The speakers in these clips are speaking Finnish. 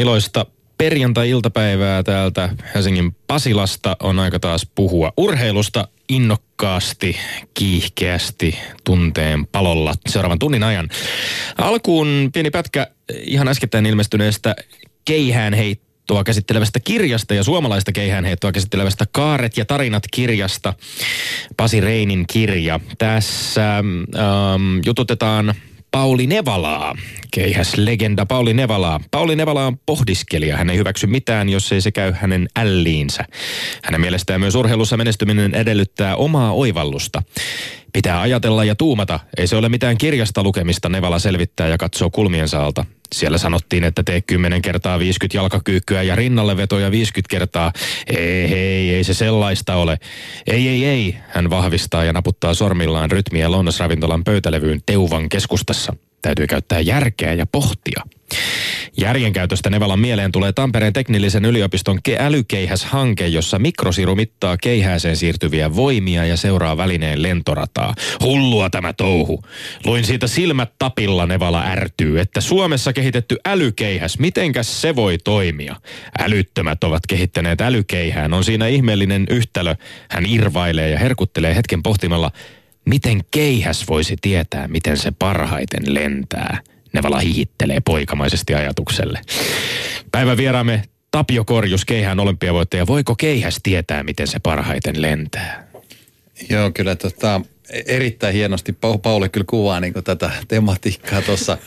Iloista perjantai-iltapäivää täältä Helsingin Pasilasta on aika taas puhua urheilusta innokkaasti, kiihkeästi, tunteen palolla seuraavan tunnin ajan. Alkuun pieni pätkä ihan äskettäin ilmestyneestä keihään heittoa käsittelevästä kirjasta ja suomalaista keihäänheittoa käsittelevästä Kaaret ja tarinat kirjasta. Pasi Reinin kirja. Tässä ähm, jututetaan Pauli Nevalaa, keihäs legenda Pauli Nevalaa. Pauli Nevala on pohdiskelija. Hän ei hyväksy mitään, jos ei se käy hänen älliinsä. Hänen mielestään myös urheilussa menestyminen edellyttää omaa oivallusta. Pitää ajatella ja tuumata. Ei se ole mitään kirjasta lukemista, Nevala selvittää ja katsoo kulmiensa alta. Siellä sanottiin, että tee 10 kertaa 50 jalkakyykkyä ja rinnalle vetoja 50 kertaa. Ei, ei, ei se sellaista ole. Ei, ei, ei, hän vahvistaa ja naputtaa sormillaan rytmiä lounasravintolan pöytälevyyn Teuvan keskustassa. Täytyy käyttää järkeä ja pohtia. Järjenkäytöstä Nevalan mieleen tulee Tampereen teknillisen yliopiston älykeihäs-hanke, jossa mikrosiru mittaa keihääseen siirtyviä voimia ja seuraa välineen lentorataa. Hullua tämä touhu. Luin siitä silmät tapilla Nevala ärtyy, että Suomessa kehitetty älykeihäs, mitenkäs se voi toimia? Älyttömät ovat kehittäneet älykeihään, on siinä ihmeellinen yhtälö. Hän irvailee ja herkuttelee hetken pohtimalla, miten keihäs voisi tietää, miten se parhaiten lentää. Nevala hihittelee poikamaisesti ajatukselle. Päivän vieraamme Tapio Korjus, keihään olympiavoittaja. Voiko keihäs tietää, miten se parhaiten lentää? Joo, kyllä tota, erittäin hienosti Pauli kyllä kuvaa niin tätä tematiikkaa tuossa.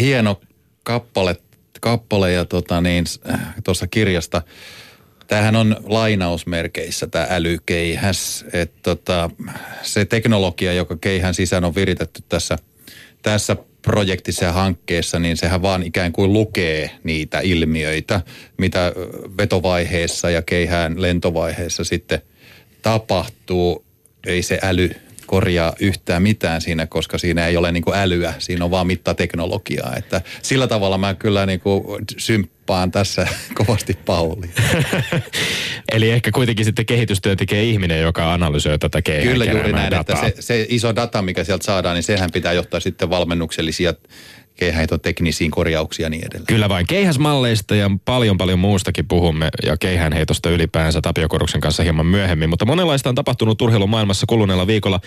Hieno kappale, kappale ja tota niin, tuossa kirjasta. Tämähän on lainausmerkeissä tämä älykeihäs. Että tota, se teknologia, joka keihän sisään on viritetty tässä, tässä projektissa ja hankkeessa, niin sehän vaan ikään kuin lukee niitä ilmiöitä, mitä vetovaiheessa ja keihään lentovaiheessa sitten tapahtuu. Ei se äly korjaa yhtään mitään siinä, koska siinä ei ole niin kuin älyä, siinä on vaan mittateknologiaa. Että sillä tavalla mä kyllä niin kuin symppaan tässä kovasti Pauli. Eli ehkä kuitenkin sitten kehitystyö tekee ihminen, joka analysoi tätä keihää Kyllä juuri näin, dataa. että se, se iso data, mikä sieltä saadaan, niin sehän pitää johtaa sitten valmennuksellisia keihäänheitoteknisiin korjauksia ja niin edelleen. Kyllä vain. Keihäsmalleista ja paljon paljon muustakin puhumme ja keihäänheitosta ylipäänsä Tapio Koruksen kanssa hieman myöhemmin. Mutta monenlaista on tapahtunut urheilumaailmassa kuluneella viikolla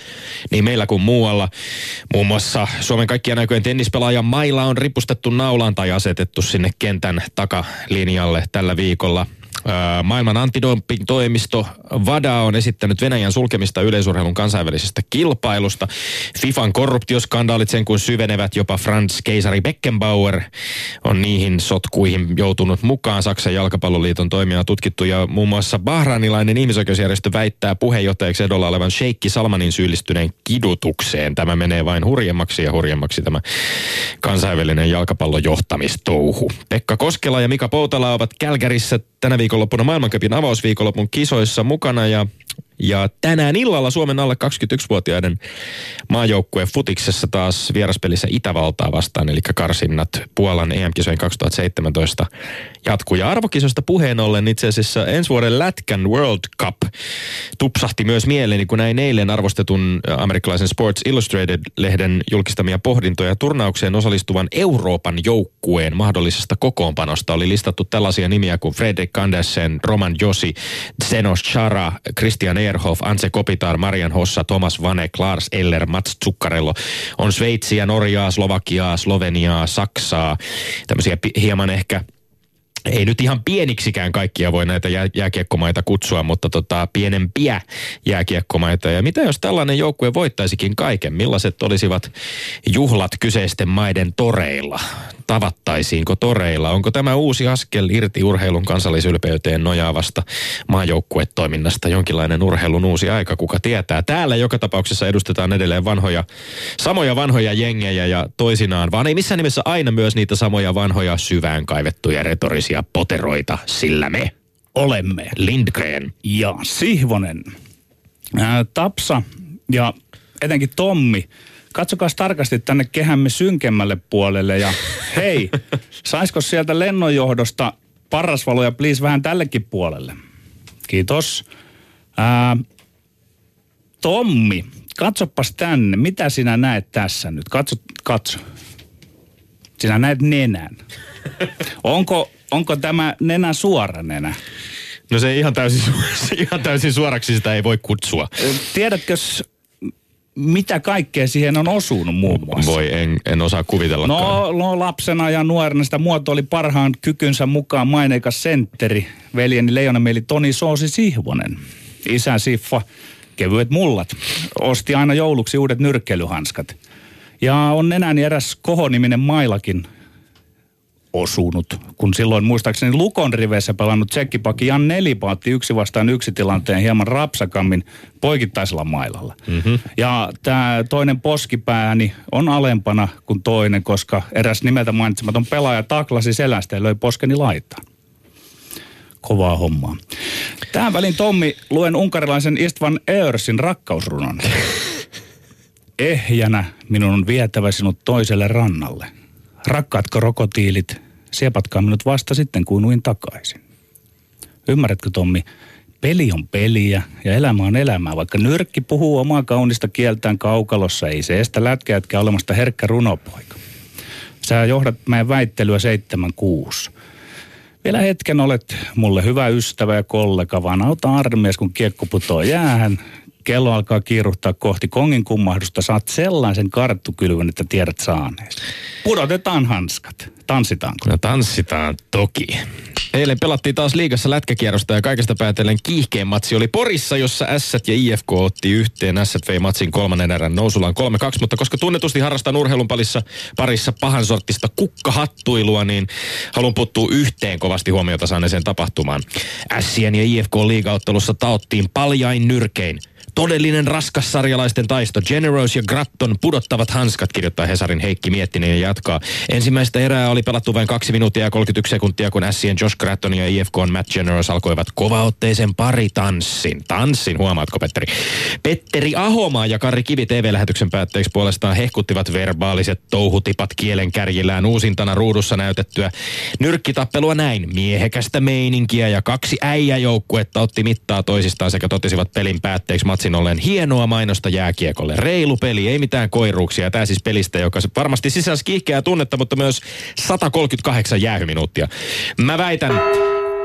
niin meillä kuin muualla. Muun muassa Suomen kaikkien aikojen tennispelaaja Maila on ripustettu naulaan tai asetettu sinne kentän takalinjalle tällä viikolla. Maailman antidoping-toimisto VADA on esittänyt Venäjän sulkemista yleisurheilun kansainvälisestä kilpailusta. FIFAn korruptioskandaalit sen kuin syvenevät, jopa Franz Keisari Beckenbauer on niihin sotkuihin joutunut mukaan. Saksan jalkapalloliiton toimia tutkittu ja muun muassa bahranilainen ihmisoikeusjärjestö väittää puheenjohtajaksi edolla olevan Sheikki Salmanin syyllistyneen kidutukseen. Tämä menee vain hurjemmaksi ja hurjemmaksi tämä kansainvälinen jalkapallojohtamistouhu. Pekka Koskela ja Mika Poutala ovat Kälkärissä tänä viikonloppuna maailmankapin avausviikonlopun kisoissa mukana ja ja tänään illalla Suomen alle 21-vuotiaiden maajoukkue futiksessa taas vieraspelissä Itävaltaa vastaan, eli karsinnat Puolan EM-kisojen 2017 jatkuu. Ja arvokisoista puheen ollen itse asiassa ensi vuoden Lätkän World Cup tupsahti myös mieleeni, kun näin eilen arvostetun amerikkalaisen Sports Illustrated-lehden julkistamia pohdintoja turnaukseen osallistuvan Euroopan joukkueen mahdollisesta kokoonpanosta. Oli listattu tällaisia nimiä kuin Fredrik Andersen, Roman Josi, Zenos Chara, Christian Ehrhoff, Anse Kopitar, Marian Hossa, Thomas Vane, Lars Eller, Mats Zuccarello. On Sveitsiä, Norjaa, Slovakiaa, Sloveniaa, Saksaa. Tämmöisiä hieman ehkä ei nyt ihan pieniksikään kaikkia voi näitä jää, jääkiekkomaita kutsua, mutta tota, pienempiä jääkiekkomaita. Ja mitä jos tällainen joukkue voittaisikin kaiken? Millaiset olisivat juhlat kyseisten maiden toreilla? Tavattaisiinko toreilla? Onko tämä uusi askel irti urheilun kansallisylpeyteen nojaavasta maajoukkuetoiminnasta jonkinlainen urheilun uusi aika? Kuka tietää? Täällä joka tapauksessa edustetaan edelleen vanhoja, samoja vanhoja jengejä ja toisinaan, vaan ei missään nimessä aina myös niitä samoja vanhoja syvään kaivettuja retorisia poteroita, sillä me olemme Lindgren ja Sihvonen. Ää, Tapsa ja etenkin Tommi, katsokaa tarkasti tänne kehämme synkemmälle puolelle ja hei, saisiko sieltä lennonjohdosta parrasvaloja please vähän tällekin puolelle? Kiitos. Ää, Tommi, katsopas tänne. Mitä sinä näet tässä nyt? Katso, katso. Sinä näet nenän. Onko, onko tämä nenä suora nenä? No se ihan täysin, se ihan täysin suoraksi sitä ei voi kutsua. Tiedätkö, mitä kaikkea siihen on osunut muun muassa? Voi, en, en osaa kuvitella. No, no, lapsena ja nuorena sitä muotoili parhaan kykynsä mukaan maineikas sentteri, veljeni leijonamieli Toni Soosi Sihvonen. Isä Siffa, kevyet mullat, osti aina jouluksi uudet nyrkkeilyhanskat. Ja on nenäni eräs kohoniminen mailakin osunut, kun silloin muistaakseni Lukon riveissä pelannut tsekkipakki Jan Nelipa otti yksi vastaan yksi tilanteen hieman rapsakammin poikittaisella mailalla. Mm-hmm. Ja tämä toinen poskipääni on alempana kuin toinen, koska eräs nimeltä mainitsematon pelaaja taklasi selästä ja löi poskeni laitaan. Kovaa hommaa. Tähän väliin Tommi luen unkarilaisen Istvan Eörsin rakkausrunon. Ehjänä minun on vietävä sinut toiselle rannalle – Rakkaat krokotiilit, siepatkaa minut vasta sitten, kuin uin takaisin. Ymmärrätkö Tommi, peli on peliä ja elämä on elämää. Vaikka nyrkki puhuu omaa kaunista kieltään kaukalossa, ei se estä lätkäjätkä olemasta herkkä runopoika. Sä johdat meidän väittelyä 76. Vielä hetken olet mulle hyvä ystävä ja kollega, vaan auta armies, kun kiekko putoo jäähän kello alkaa kiiruhtaa kohti kongin kummahdusta, saat sellaisen karttukylvyn, että tiedät saaneesi. Pudotetaan hanskat. Tanssitaanko? No tanssitaan toki. Eilen pelattiin taas liigassa lätkäkierrosta ja kaikesta päätellen kiihkeen matsi oli Porissa, jossa S ja IFK otti yhteen. S vei matsin kolmannen erän nousulaan 3-2, mutta koska tunnetusti harrastan urheilun parissa, parissa pahan sortista kukkahattuilua, niin haluan puuttua yhteen kovasti huomiota saaneeseen tapahtumaan. Sien ja IFK liigaottelussa taottiin paljain nyrkein Todellinen raskas sarjalaisten taisto. Generous ja Gratton pudottavat hanskat, kirjoittaa Hesarin Heikki Miettinen ja jatkaa. Ensimmäistä erää oli pelattu vain 2 minuuttia ja 31 sekuntia, kun Sien Josh Gratton ja IFK Matt Generous alkoivat kovaotteisen paritanssin. Tanssin, huomaatko Petteri? Petteri Ahomaa ja Kari Kivi TV-lähetyksen päätteeksi puolestaan hehkuttivat verbaaliset touhutipat kielen kärjillään uusintana ruudussa näytettyä nyrkkitappelua näin. Miehekästä meininkiä ja kaksi äijäjoukkuetta otti mittaa toisistaan sekä totesivat pelin päätteeksi matsin ollen hienoa mainosta jääkiekolle. Reilu peli, ei mitään koiruuksia. Tämä siis pelistä, joka varmasti sisälsi kiihkeää tunnetta, mutta myös 138 jäähyminuuttia. Mä väitän,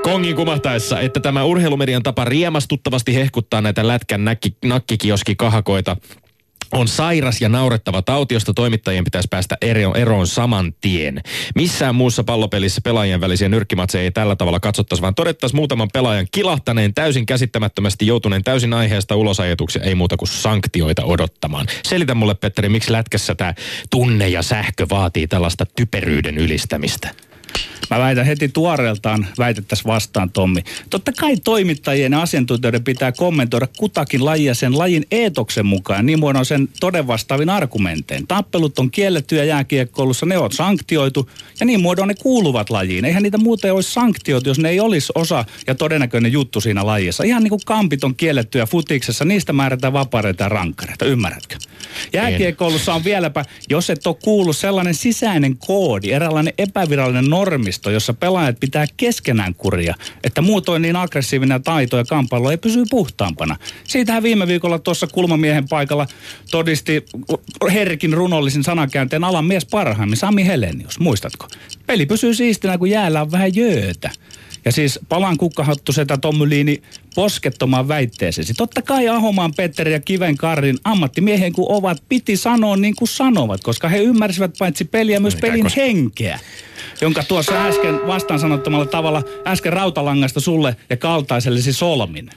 kongin kumahtaessa, että tämä urheilumedian tapa riemastuttavasti hehkuttaa näitä lätkän näkki, nakkikioski kahakoita on sairas ja naurettava tauti, josta toimittajien pitäisi päästä eroon saman tien. Missään muussa pallopelissä pelaajien välisiä nyrkkimatseja ei tällä tavalla katsottaisi, vaan todettaisiin muutaman pelaajan kilahtaneen täysin käsittämättömästi joutuneen täysin aiheesta ulosajetuksia, ei muuta kuin sanktioita odottamaan. Selitä mulle, Petteri, miksi lätkässä tämä tunne ja sähkö vaatii tällaista typeryyden ylistämistä? Mä väitän heti tuoreeltaan, väitettäisiin vastaan Tommi. Totta kai toimittajien ja asiantuntijoiden pitää kommentoida kutakin lajia sen lajin eetoksen mukaan. Niin muodon sen todenvastaavin argumentein. Tappelut on kiellettyjä jääkiekkoulussa, ne on sanktioitu ja niin muodon ne kuuluvat lajiin. Eihän niitä muuten olisi sanktioitu, jos ne ei olisi osa ja todennäköinen juttu siinä lajissa. Ihan niin kuin kampit on kiellettyjä futiksessa, niistä määrätään vapaareita ja rankkareita, ymmärrätkö? Jääkiekkoulussa on vieläpä, jos et ole kuullut sellainen sisäinen koodi, eräänlainen epävirallinen normisto, jossa pelaajat pitää keskenään kuria, että muutoin niin aggressiivinen taito ja kamppailu ei pysy puhtaampana. Siitähän viime viikolla tuossa kulmamiehen paikalla todisti herkin runollisen sanakäänteen alan mies parhaimmin, Sami Helenius, muistatko? Peli pysyy siistinä, kun jäällä on vähän jöötä. Ja siis palan kukkahattu setä Tommy poskettomaan väitteeseesi. Totta kai Ahomaan Petteri ja Kiven Karin ammattimiehen kun ovat, piti sanoa niin kuin sanovat, koska he ymmärsivät paitsi peliä myös pelin koska... henkeä jonka tuossa äsken vastaan sanottamalla tavalla äsken rautalangasta sulle ja kaltaisellesi solmin.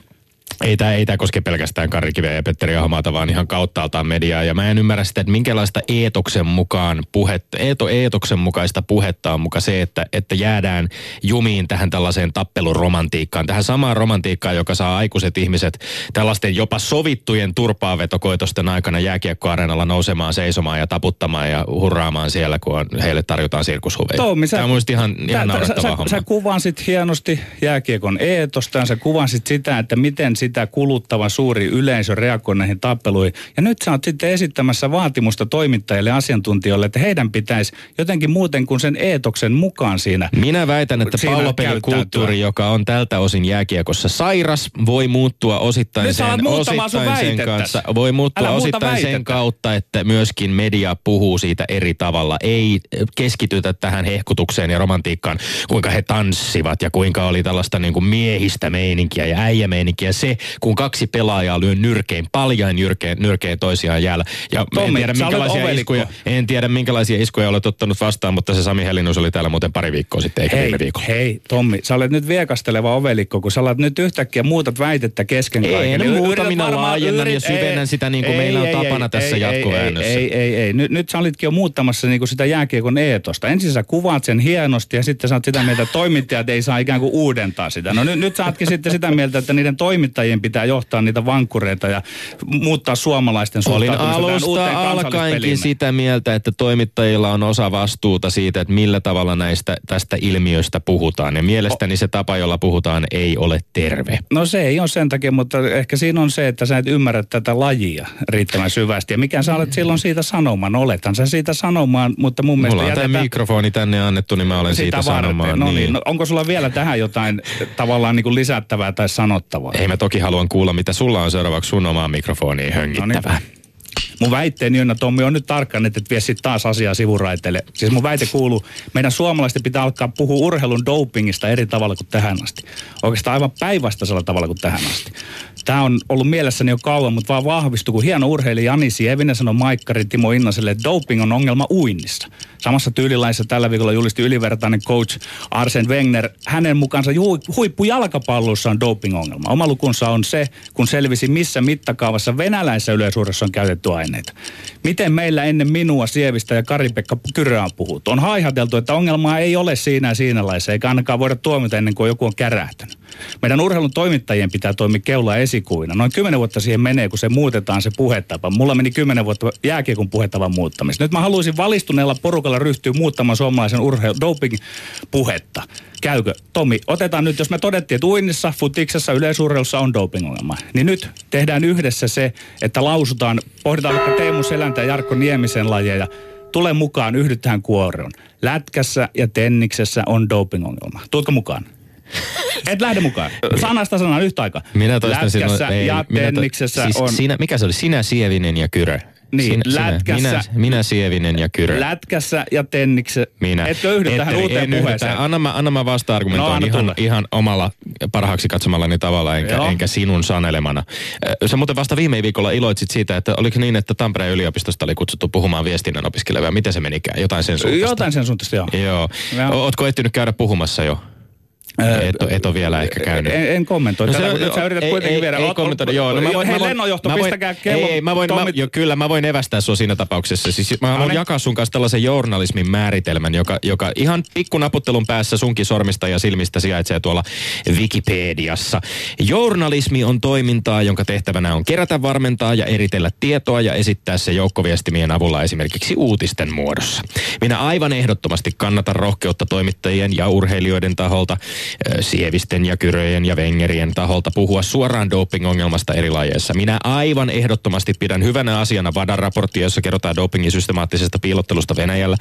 Ei tämä ei tää koske pelkästään Kari Kiveä ja Petteri Ahmaata, vaan ihan kauttaaltaan mediaa. Ja mä en ymmärrä sitä, että minkälaista eetoksen mukaan puhetta, eeto, eetoksen mukaista puhetta on muka se, että, että jäädään jumiin tähän tällaiseen tappeluromantiikkaan. Tähän samaan romantiikkaan, joka saa aikuiset ihmiset tällaisten jopa sovittujen turpaavetokoitosten aikana jääkiekkoareenalla nousemaan, seisomaan ja taputtamaan ja hurraamaan siellä, kun on, heille tarjotaan sirkushuveja. Tommi, sä, Tämä on ihan, ihan sä, sä, sä kuvasit hienosti jääkiekon eetosta sä kuvasit sitä, että miten sitä kuluttava suuri yleisö reagoi näihin tappeluihin. Ja nyt sä oot sitten esittämässä vaatimusta toimittajille asiantuntijoille, että heidän pitäisi jotenkin muuten kuin sen eetoksen mukaan siinä. Minä väitän, että pallopelikulttuuri, joka on tältä osin jääkiekossa sairas, voi muuttua osittain Nyt sen, osittain sen kanssa. Voi muuttua Älä muuta osittain sen väitettä. kautta, että myöskin media puhuu siitä eri tavalla. Ei keskitytä tähän hehkutukseen ja romantiikkaan, kuinka he tanssivat ja kuinka oli tällaista niin kuin miehistä meininkiä ja äijämeininkiä. Se, kun kaksi pelaajaa lyö nyrkein, paljain nyrkein, nyrkein toisiaan jäällä. Ja en Tommi, tiedä, sä olet minkälaisia iskuja, en tiedä, minkälaisia iskuja olet ottanut vastaan, mutta se Sami Helinus oli täällä muuten pari viikkoa sitten, eikä Hei, viime viikolla. hei, Tommi, sä olet nyt viekasteleva ovelikko, kun sä alat nyt yhtäkkiä muutat väitettä kesken En kaiken. Niin muuta, minä laajennan ja syvennän ei, sitä niin kuin meillä on tapana tässä ei, jatkoväännössä. Ei, ei, ei, ei. Nyt, nyt sä olitkin jo muuttamassa niin kuin sitä jääkiekon eetosta. Ensin sä kuvaat sen hienosti ja sitten sä oot sitä mieltä, että toimittajat ei saa ikään kuin uudentaa sitä. No nyt, nyt sä ootkin sitten sitä mieltä, että niiden toimittajien pitää johtaa niitä vankkureita ja muuttaa suomalaisten Olin alusta alkaenkin sitä mieltä, että toimittajilla on osa vastuuta siitä, että millä tavalla näistä tästä ilmiöstä puhutaan. Ja mielestäni se tapa, jolla puhutaan, ei ole terve. No se ei ole sen takia, mutta ehkä siinä on se, että sä et ymmärrä tätä lajia riittävän syvästi. Ja mikä sä olet silloin siitä sanomaan? No olethan sä siitä sanomaan, mutta mun mielestä Mulla on tämä jätetään mikrofoni tänne annettu, niin mä olen siitä varten. sanomaan. No niin. No, onko sulla vielä tähän jotain tavallaan niin kuin lisättävää tai sanottavaa? Ei mä toki haluan kuulla, mitä sulla on seuraavaksi sun omaan mikrofoniin höngittävää. Mun väitteeni on, että Tommi on nyt tarkkaan, että et vie sit taas asiaa sivuraiteille. Siis mun väite kuuluu, meidän suomalaisten pitää alkaa puhua urheilun dopingista eri tavalla kuin tähän asti. Oikeastaan aivan päinvastaisella tavalla kuin tähän asti. Tämä on ollut mielessäni jo kauan, mutta vaan vahvistui, kun hieno urheilija Jani Sievinen sanoi Maikkari Timo Innaselle, että doping on ongelma uinnissa. Samassa tyylilaissa tällä viikolla julisti ylivertainen coach Arsen Wenger. Hänen mukaansa huippujalkapallossa on doping-ongelma. Oma lukunsa on se, kun selvisi missä mittakaavassa venäläisessä yleisuudessa on käytetty aineita. Miten meillä ennen minua, Sievistä ja Kari-Pekka Kyrää on puhuttu? On haihateltu, että ongelmaa ei ole siinä ja siinä laissa, eikä ainakaan voida tuomita ennen kuin joku on kärähtänyt. Meidän urheilun toimittajien pitää toimia keula esikuvina. Noin kymmenen vuotta siihen menee, kun se muutetaan se puhetapa. Mulla meni kymmenen vuotta jääkiekon puhetavan muuttamista. Nyt mä haluaisin valistuneella porukalla ryhtyä muuttamaan suomalaisen urheilu doping-puhetta. Käykö? Tomi, otetaan nyt, jos me todettiin, että uinnissa, futiksessa, yleisurheilussa on doping-ongelma, niin nyt tehdään yhdessä se, että lausutaan, pohditaan vaikka Teemu Seläntä ja Jarkko Niemisen lajeja, tule mukaan, yhdyt tähän kuoroon. Lätkässä ja tenniksessä on doping-ongelma. Tuutko mukaan? Et lähde mukaan. Sanasta sanaan yhtä aikaa. Minä toistan Lätkässä ei, ja minä to- tenniksessä siis on... Sinä, mikä se oli? Sinä, Sievinen ja Kyrö. Niin, sinä, lätkässä- Minä, minä, Sievinen ja Kyrö. Lätkässä ja tenniksessä. Minä. Etkö yhdy tähän Ettei- uuteen en puheeseen? tähän. Anna mä, anna mä vasta-argumentoin No, ihan, tulla. ihan omalla parhaaksi katsomallani tavalla, enkä, Joo. enkä sinun sanelemana. Sä muuten vasta viime viikolla iloitsit siitä, että oliko niin, että Tampereen yliopistosta oli kutsuttu puhumaan viestinnän opiskelevia. Miten se menikään? Jotain sen suuntaista. Jotain sen suuntaista, joo. Joo. Joo. Ootko ehtinyt käydä puhumassa jo? Et, et ole vielä ehkä käynyt. En, en kommentoi. No se- Tätä, sä yrität ei- kuitenkin ei- viedä. Ei, Oot- kommentoida, joo. No, mä voin, hei, mä voin, lennonjohto, mä voin- pistäkää kello. Ei, mä voin, mä, jo, kyllä, mä voin evästää sua siinä tapauksessa. Siis mä haluan jakaa sun kanssa tällaisen journalismin määritelmän, joka, joka ihan pikkunaputtelun päässä sunkin sormista ja silmistä sijaitsee tuolla Wikipediassa. Journalismi on toimintaa, jonka tehtävänä on kerätä, varmentaa ja eritellä tietoa ja esittää se joukkoviestimien avulla esimerkiksi uutisten muodossa. Minä aivan ehdottomasti kannatan rohkeutta toimittajien ja urheilijoiden taholta, sievisten ja kyröjen ja vengerien taholta puhua suoraan doping-ongelmasta eri lajeissa. Minä aivan ehdottomasti pidän hyvänä asiana VADAn raporttia, jossa kerrotaan dopingin systemaattisesta piilottelusta Venäjällä.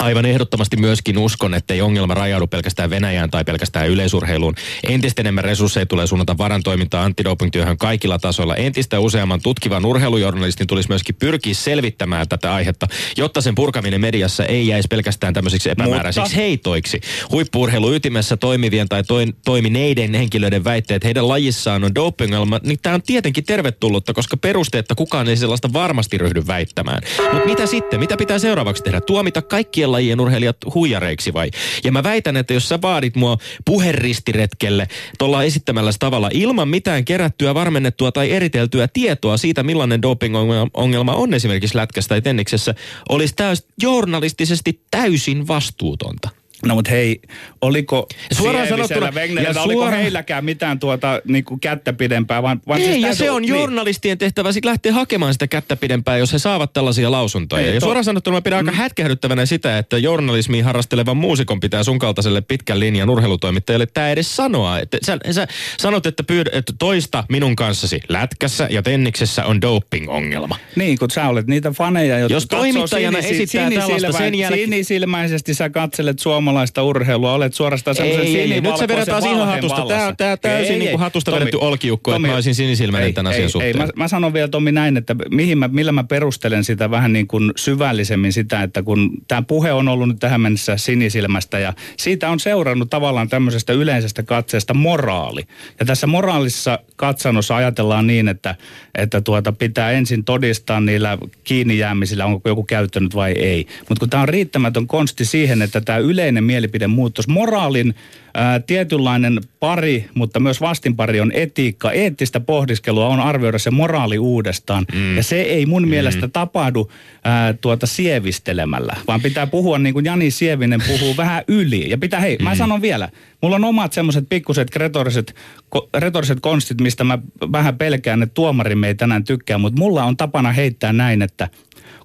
Aivan ehdottomasti myöskin uskon, että ei ongelma rajaudu pelkästään Venäjään tai pelkästään yleisurheiluun. Entistä enemmän resursseja tulee suunnata varan toimintaan antidopingtyöhön kaikilla tasoilla. Entistä useamman tutkivan urheilujournalistin tulisi myöskin pyrkiä selvittämään tätä aihetta, jotta sen purkaminen mediassa ei jäisi pelkästään tämmöisiksi epämääräisiksi Mutta- heitoiksi. Huippuurheilu ytimessä toimivien tai toin, toimineiden henkilöiden väitteet heidän lajissaan on dopingelma, niin tämä on tietenkin tervetullutta, koska perusteetta kukaan ei sellaista varmasti ryhdy väittämään. Mutta mitä sitten? Mitä pitää seuraavaksi tehdä? Tuomita kaikkien lajien urheilijat huijareiksi vai? Ja mä väitän, että jos sä vaadit mua puheristiretkelle tuolla esittämällä tavalla ilman mitään kerättyä, varmennettua tai eriteltyä tietoa siitä, millainen doping-ongelma on esimerkiksi lätkässä tai tenniksessä, olisi täys journalistisesti täysin vastuutonta. No mutta hei, oliko Suoraan sanottuna- Wegnerillä, ja oliko heilläkään mitään tuota niinku kättä pidempää? Vaan, vaan Ei, siis ja se on niin. journalistien tehtävä sitten lähteä hakemaan sitä kättä pidempään, jos he saavat tällaisia lausuntoja. Ei, ja to- suoraan sanottuna mä pidän aika hätkähdyttävänä sitä, että journalismiin harrastelevan muusikon pitää sun kaltaiselle pitkän linjan urheilutoimittajalle tämä edes sanoa. Että sä, sä sanot, että, pyyd, että toista minun kanssasi lätkässä ja tenniksessä on doping-ongelma. Niin, kun sä olet niitä faneja, jotka Jos toimittajana sinisi- esittää tällaista sen jälkeen- Sinisilmäisesti sä katselet suomalaista urheilua, olet suorastaan semmoisen Ei, ei, nyt se sinivalkoisen vedetään valheen hatusta. vallassa. Tää- tää täysin Ei, niinku ei. hatusta Tomi, vedetty olkiukko, että mä olisin sinisilmäinen ei, tämän ei, asian ei, suhteen. Mä, mä sanon vielä Tomi näin, että mihin mä, millä mä perustelen sitä vähän niin kuin syvällisemmin sitä, että kun tämä puhe on ollut nyt tähän mennessä sinisilmästä ja siitä on seurannut tavallaan tämmöisestä yleisestä katseesta moraali. Ja tässä moraalisessa katsannossa ajatellaan niin, että, että tuota pitää ensin todistaa niillä kiinni jäämisillä, onko joku käyttänyt vai ei. Mutta kun tämä on riittämätön konsti siihen, että tämä yleinen mielipide muuttuisi. Moraalin ää, tietynlainen pari, mutta myös vastinpari on etiikka. Eettistä pohdiskelua on arvioida se moraali uudestaan. Mm. Ja se ei mun mm. mielestä tapahdu ää, tuota sievistelemällä, vaan pitää puhua niin kuin Jani Sievinen puhuu vähän yli. Ja pitää, hei, mm. mä sanon vielä, mulla on omat semmoiset pikkuset retoriset, ko, retoriset konstit, mistä mä vähän pelkään, että tuomarimme ei tänään tykkää, mutta mulla on tapana heittää näin, että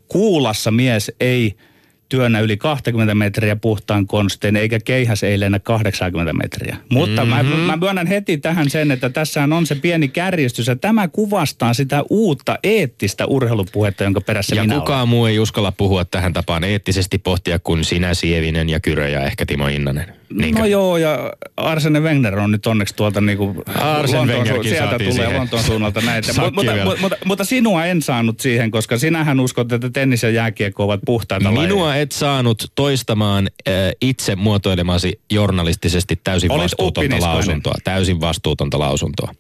kuulassa mies ei työnnä yli 20 metriä puhtaan konstein, eikä keihäs ei lennä 80 metriä. Mutta mm-hmm. mä, mä myönnän heti tähän sen, että tässähän on se pieni kärjistys, ja tämä kuvastaa sitä uutta eettistä urheilupuhetta, jonka perässä Ja minä kukaan olen. muu ei uskalla puhua tähän tapaan eettisesti pohtia kuin sinä Sievinen ja Kyrö ja ehkä Timo Innanen. Niinkö? No joo, ja Arsene Wenger on nyt onneksi tuolta niinku Arsene Lontoon Wengerkin sieltä tulee siihen. Lontoon suunnalta näitä. Mutta, mutta, mutta, mutta, sinua en saanut siihen, koska sinähän uskot, että tennis ja jääkiekko ovat puhtaita lajeja. Et saanut toistamaan äh, itse muotoilemasi journalistisesti täysin Olit vastuutonta lausuntoa. Täysin vastuutonta lausuntoa.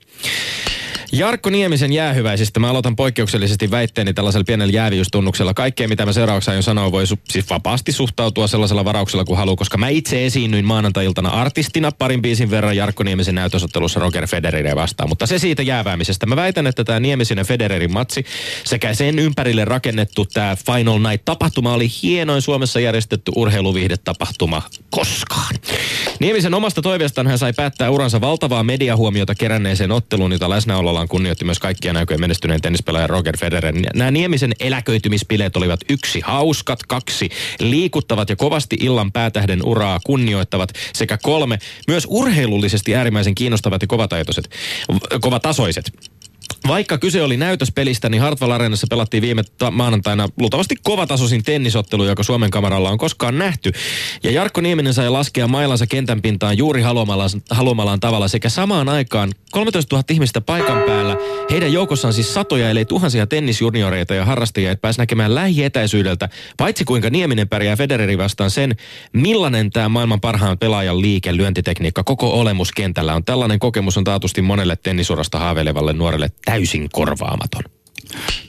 Jarkko Niemisen jäähyväisistä mä aloitan poikkeuksellisesti väitteeni tällaisella pienellä jääviystunnuksella. Kaikkea, mitä mä seuraavaksi aion sanoa, voi su- siis vapaasti suhtautua sellaisella varauksella kuin haluaa, koska mä itse esiinnyin maanantai-iltana artistina parin biisin verran Jarkko Niemisen näytösottelussa Roger Federeria vastaan. Mutta se siitä jääväämisestä. Mä väitän, että tämä Niemisen ja Federerin matsi sekä sen ympärille rakennettu tämä Final Night-tapahtuma oli hienoin Suomessa järjestetty urheiluviihdetapahtuma koskaan. Niemisen omasta toiveestaan hän sai päättää uransa valtavaa mediahuomiota keränneeseen otteluun, jota läsnäolollaan kunnioitti myös kaikkia näköjään menestyneen tennispelaajan Roger Federer. Nämä Niemisen eläköitymispileet olivat yksi hauskat, kaksi liikuttavat ja kovasti illan päätähden uraa kunnioittavat sekä kolme myös urheilullisesti äärimmäisen kiinnostavat ja kovataitoiset, kovatasoiset. Vaikka kyse oli näytöspelistä, niin Hartwall Areenassa pelattiin viime ta- maanantaina luultavasti kovatasoisin tennisottelu, joka Suomen kamaralla on koskaan nähty. Ja Jarkko Nieminen sai laskea mailansa kentän pintaan juuri haluamallaan, haluamallaan tavalla sekä samaan aikaan 13 000 ihmistä paikan päällä. Heidän joukossaan siis satoja, ellei tuhansia tennisjunioreita ja harrastajia, että pääsi näkemään lähietäisyydeltä, paitsi kuinka Nieminen pärjää Federeri vastaan sen, millainen tämä maailman parhaan pelaajan liike, lyöntitekniikka, koko olemus kentällä on. Tällainen kokemus on taatusti monelle tennisurasta haaveilevalle nuorelle täysin korvaamaton.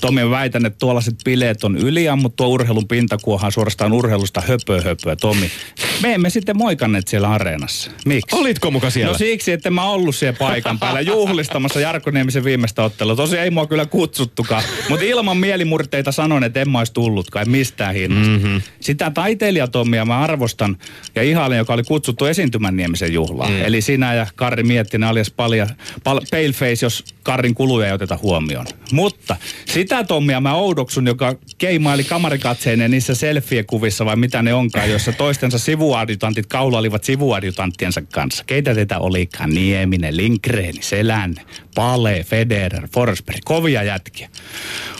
Tomi, väitän, että tuollaiset bileet on yliammuttua urheilun pintakuohaa suorastaan urheilusta höpö höpöä, Tomi. Me emme sitten moikanneet siellä areenassa. Miksi? Olitko muka siellä? No siksi, että mä ollut siellä paikan päällä juhlistamassa Jarkko Niemisen viimeistä ottelua. Tosi ei mua kyllä kutsuttukaan, mutta ilman mielimurteita sanon, että en mä olisi tullutkaan, mistään hinnasta. Mm-hmm. Sitä taiteilijatommia mä arvostan ja ihailen, joka oli kutsuttu esiintymän Niemisen juhlaan. Mm. Eli sinä ja Karri Miettinen alias palja, pal, Paleface, jos Karrin kuluja ei oteta huomioon. Mutta sitä Tommia mä oudoksun, joka keimaili kamarikatseineen niissä selfie-kuvissa vai mitä ne onkaan, jossa toistensa sivuadjutantit kaulailivat sivuadjutanttiensa kanssa. Keitä teitä olikaan? Nieminen, Linkreeni, Selänne, Pale, Federer, Forsberg. Kovia jätkiä.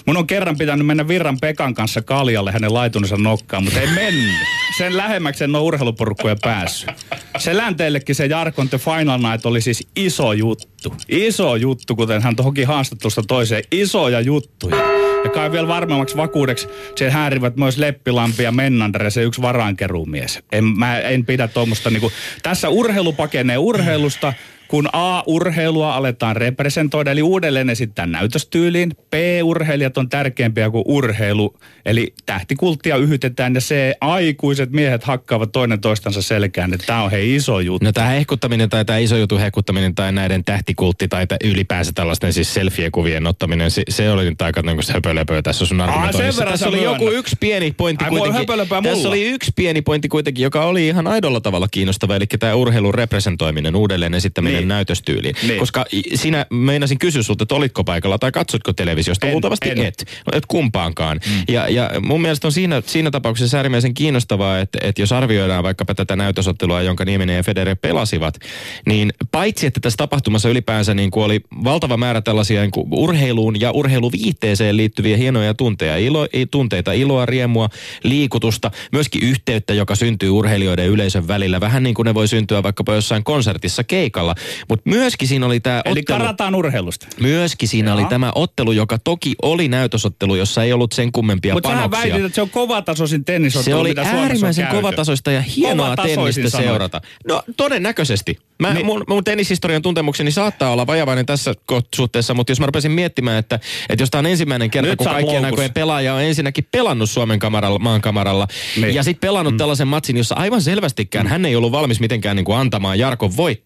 Mun on kerran pitänyt mennä Virran Pekan kanssa kaljalle hänen laitunsa nokkaan, mutta ei mennyt. Sen lähemmäksi en ole urheiluporukkoja päässyt. Selänteellekin se Jarkon The Final Night oli siis iso juttu. Iso juttu, kuten hän tohonkin haastattelusta toiseen. Isoja juttuja. Ja kai vielä varmemmaksi vakuudeksi siellä häärivät myös Leppilampi ja Mennander, se yksi varaankeruumies. En, mä en pidä tuommoista niinku, tässä urheilu pakenee urheilusta, kun A-urheilua aletaan representoida, eli uudelleen esittää näytöstyyliin. B-urheilijat on tärkeämpiä kuin urheilu, eli tähtikulttia yhytetään ja C, aikuiset miehet hakkaavat toinen toistansa selkään, että tämä on hei iso juttu. No tämä hehkuttaminen tai tämä iso juttu hehkuttaminen tai näiden tähtikultti tai ylipäänsä tällaisten siis selfie-kuvien ottaminen, se, se oli nyt aika niin höpölöpöä tässä sun argumentoinnissa. Tässä oli joku yksi pieni pointti Ai, kuitenkin. Tässä oli yksi pieni pointti kuitenkin, joka oli ihan aidolla tavalla kiinnostava, eli tämä urheilun representoiminen, uudelleen esittäminen niin. Näytöstyyliin. Niin. Koska sinä meinasin kysyä sulta, että olitko paikalla tai katsotko televisiosta? En, Luultavasti en. et. Et kumpaankaan. Mm. Ja, ja mun mielestä on siinä, siinä tapauksessa äärimmäisen kiinnostavaa, että, että jos arvioidaan vaikkapa tätä näytösottelua, jonka Nieminen ja Federer pelasivat, niin paitsi että tässä tapahtumassa ylipäänsä niin kuin oli valtava määrä tällaisia niin kuin urheiluun ja urheiluviihteeseen liittyviä hienoja tunteja, ilo, tunteita, iloa, riemua, liikutusta, myöskin yhteyttä, joka syntyy urheilijoiden ja yleisön välillä. Vähän niin kuin ne voi syntyä vaikkapa jossain konsertissa keikalla. Mutta myöskin siinä oli tämä Eli ottelu. karataan urheilusta. Myöskin siinä Jaa. oli tämä ottelu, joka toki oli näytösottelu, jossa ei ollut sen kummempia Mut panoksia. Mutta väitit, että se on kovatasoisin tennisottelu, Se oli äärimmäisen kovatasoista ja hienoa tennistä seurata. No todennäköisesti. Mä, niin. mun, mun tennishistorian tuntemukseni saattaa olla vajavainen tässä suhteessa, mutta jos mä rupesin miettimään, että, että jos tämä on ensimmäinen kerta, Nyt kun kaikkien aikojen pelaaja on ensinnäkin pelannut Suomen kamaralla, maan kamaralla, niin. ja sitten pelannut mm. tällaisen matsin, jossa aivan selvästikään mm. hän ei ollut valmis mitenkään niin kuin antamaan Jarkon voittaa.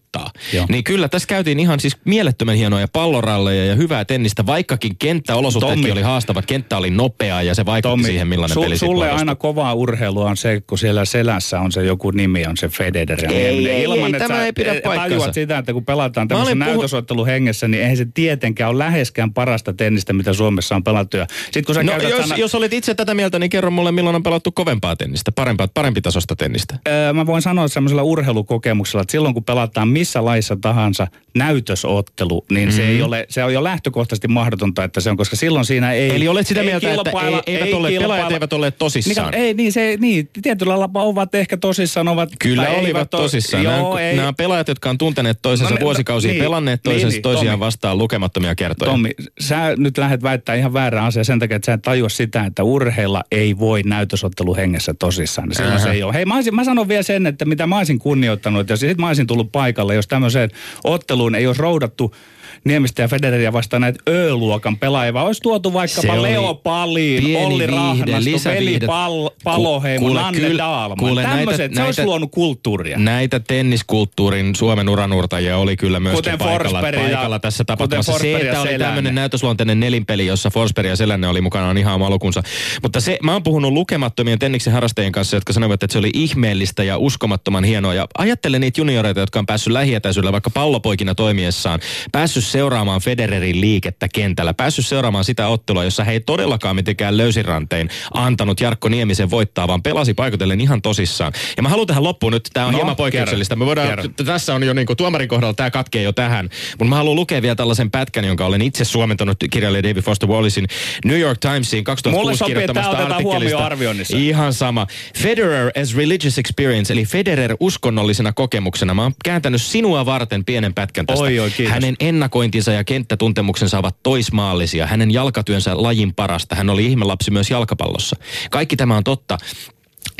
Joo. Niin kyllä tässä käytiin ihan siis mielettömän hienoja palloralleja ja hyvää tennistä, vaikkakin kenttäolosuhteetkin Tommi. oli haastavat. Kenttä oli nopea ja se vaikutti Tommi, siihen, millainen su- peli Sulle aina kovaa urheilua on se, kun siellä selässä on se joku nimi, on se Federer. Ei, ei, ei, Ilman, ei, tämä ei pidä paikkansa. Tajuat sitä, että kun pelataan tämmöisen näytösottelun hengessä, niin eihän se tietenkään ole läheskään parasta tennistä, mitä Suomessa on pelattu. Ja sit kun sä no, jos, sana... jos olet itse tätä mieltä, niin kerro mulle, milloin on pelattu kovempaa tennistä, parempaa, parempi tasosta tennistä. Öö, mä voin sanoa semmoisella urheilukokemuksella, että silloin kun pelataan missä laissa tahansa näytösottelu, niin mm-hmm. se, ei mhm. ole, se on jo lähtökohtaisesti mahdotonta, että se on, koska silloin siinä ei... Eli olet sitä mieltä, että ei, eivät ei ole, pelaajat eivät ole tosissaan. Niin, ei, niin, se, niin, tietyllä lailla ovat ehkä tosissaan. Ovat, Kyllä olivat tosissaan. Joo, nämä, ei. nämä pelaajat, jotka on tunteneet toisensa no, vuosikausia, niin, pelanneet toisensa, niin, niin, toisiaan Tommi, vastaan lukemattomia kertoja. Tommi, sä nyt lähdet väittää ihan väärää asiaa sen takia, että sä et tajua sitä, että urheilla ei voi näytösottelu hengessä tosissaan. Silloin se ei ole. Hei, mä, olisin, mä sanon vielä sen, että mitä mä olisin kunnioittanut, ja sitten mä olisin tullut paikalle, jos tämmöiseen otteluun ei olisi roudattu Niemistä ja Federeria vastaan näitä Ö-luokan pelaajia, vaan olisi tuotu vaikkapa Leo Paliin, Olli Rahnasto, Veli Pal- Paloheimo, Ku, Nanne kyllä, Daalman. Kuule, Tämmöiset, näitä, se olisi luonut kulttuuria. Näitä tenniskulttuurin Suomen uranurtajia oli kyllä myöskin paikalla, paikalla tässä tapahtumassa. Se, että oli tämmöinen näytösluonteinen nelinpeli, jossa Forsberg ja Selänne oli mukana, on ihan oma lukunsa. Mutta se, mä oon puhunut lukemattomien tenniksen harrastajien kanssa, jotka sanoivat, että se oli ihmeellistä ja uskomattoman hienoa. Ja ajattelen niitä junioreita, jotka on päässyt lähietäisyydellä vaikka pallopoikina toimiessaan, päässyt seuraamaan Federerin liikettä kentällä, päässyt seuraamaan sitä ottelua, jossa he ei todellakaan mitenkään löysirantein antanut Jarkko Niemisen voittaa, vaan pelasi paikotellen ihan tosissaan. Ja mä haluan tähän loppuun nyt, tämä on no, hieman poikkeuksellista. Me voidaan, tässä on jo niin kuin, tuomarin kohdalla tämä katkee jo tähän, mutta mä haluan lukea vielä tällaisen pätkän, jonka olen itse suomentanut kirjailija David Foster Wallacein New York Timesiin 2006 kirjoittamasta artikkelista. Ihan sama. Federer as religious experience, eli Federer uskonnollisena kokemuksena. Mä oon kääntänyt sinua varten pienen pätkän tästä. Oi, oi, Hänen ennakointinsa ja kenttätuntemuksensa ovat toismaallisia. Hänen jalkatyönsä lajin parasta. Hän oli ihmelapsi myös jalkapallossa. Kaikki tämä on totta.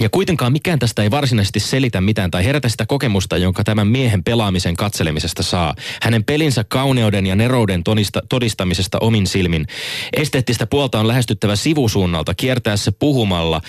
Ja kuitenkaan mikään tästä ei varsinaisesti selitä mitään tai herätä sitä kokemusta, jonka tämän miehen pelaamisen katselemisesta saa. Hänen pelinsä kauneuden ja nerouden todista, todistamisesta omin silmin. Esteettistä puolta on lähestyttävä sivusuunnalta, kiertää se puhumalla,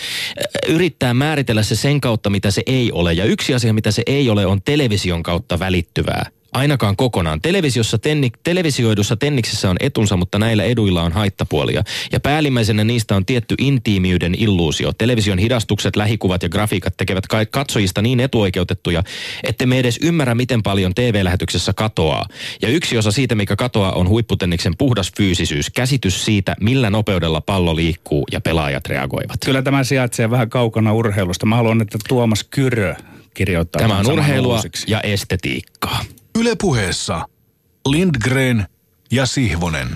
yrittää määritellä se sen kautta, mitä se ei ole. Ja yksi asia, mitä se ei ole, on television kautta välittyvää ainakaan kokonaan. Televisiossa tenni, televisioidussa tenniksessä on etunsa, mutta näillä eduilla on haittapuolia. Ja päällimmäisenä niistä on tietty intiimiyden illuusio. Television hidastukset, lähikuvat ja grafiikat tekevät katsojista niin etuoikeutettuja, että me edes ymmärrä, miten paljon TV-lähetyksessä katoaa. Ja yksi osa siitä, mikä katoaa, on huipputenniksen puhdas fyysisyys. Käsitys siitä, millä nopeudella pallo liikkuu ja pelaajat reagoivat. Kyllä tämä sijaitsee vähän kaukana urheilusta. Mä haluan, että Tuomas Kyrö kirjoittaa. Tämä on urheilua uusiksi. ja estetiikkaa. Ylepuheessa Lindgren ja Sihvonen.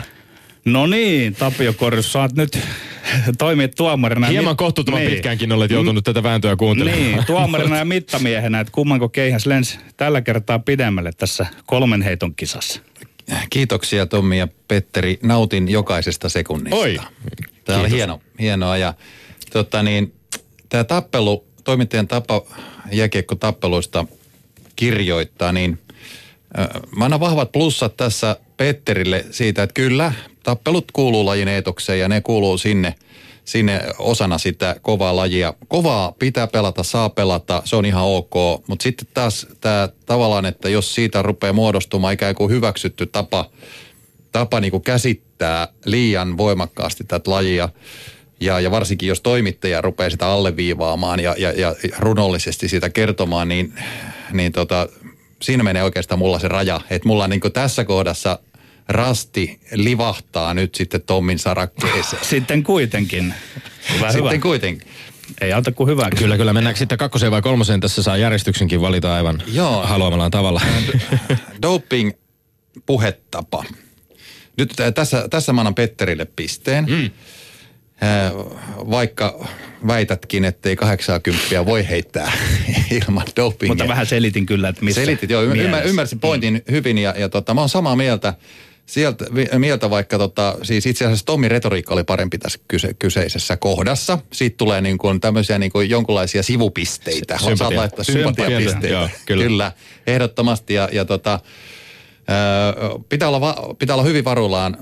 No niin, Tapio Korjus, saat nyt toimia tuomarina. Hieman mit... kohtuuttoman niin. pitkäänkin olet joutunut tätä vääntöä kuuntelemaan. Niin, tuomarina ja mittamiehenä, että kummanko keihäs lensi tällä kertaa pidemmälle tässä kolmen heiton kisassa. Kiitoksia Tommi ja Petteri. Nautin jokaisesta sekunnista. Oi. Tämä oli hieno, hienoa ja tota niin, tämä tappelu, toimittajan tapa jääkiekko tappeluista kirjoittaa, niin Mä annan vahvat plussat tässä Petterille siitä, että kyllä, tappelut kuuluu lajin eetokseen ja ne kuuluu sinne, sinne osana sitä kovaa lajia. Kovaa pitää pelata, saa pelata, se on ihan ok, mutta sitten taas tämä tavallaan, että jos siitä rupeaa muodostumaan ikään kuin hyväksytty tapa, tapa niin kuin käsittää liian voimakkaasti tätä lajia, ja, ja varsinkin jos toimittaja rupeaa sitä alleviivaamaan ja, ja, ja runollisesti sitä kertomaan, niin, niin tota, siinä menee oikeastaan mulla se raja. Että mulla niin tässä kohdassa rasti livahtaa nyt sitten Tommin sarakkeeseen. Sitten kuitenkin. Hyvä, sitten hyvä. kuitenkin. Ei auta kuin hyvä. Kyllä, kyllä. Mennäänkö sitten kakkoseen vai kolmoseen? Tässä saa järjestyksenkin valita aivan Joo. haluamallaan tavalla. Doping puhetapa. Nyt äh, tässä, tässä mä annan Petterille pisteen. Mm. Vaikka väitätkin, ettei 80 voi heittää ilman dopingia. Mutta vähän selitin kyllä, että missä Selitit, joo. Ymmär, ymmärsin pointin mm. hyvin ja, ja tota, mä oon samaa mieltä sieltä, mieltä vaikka tota, siis itse asiassa Tommin retoriikka oli parempi tässä kyse, kyseisessä kohdassa. Siitä tulee niin kuin tämmöisiä niin kuin jonkunlaisia sivupisteitä. Sympatia. Saat laittaa Sympatia. sympatiapisteitä. Joo, kyllä. kyllä. ehdottomasti ja, ja tota, pitää, olla va- pitää olla hyvin varuillaan,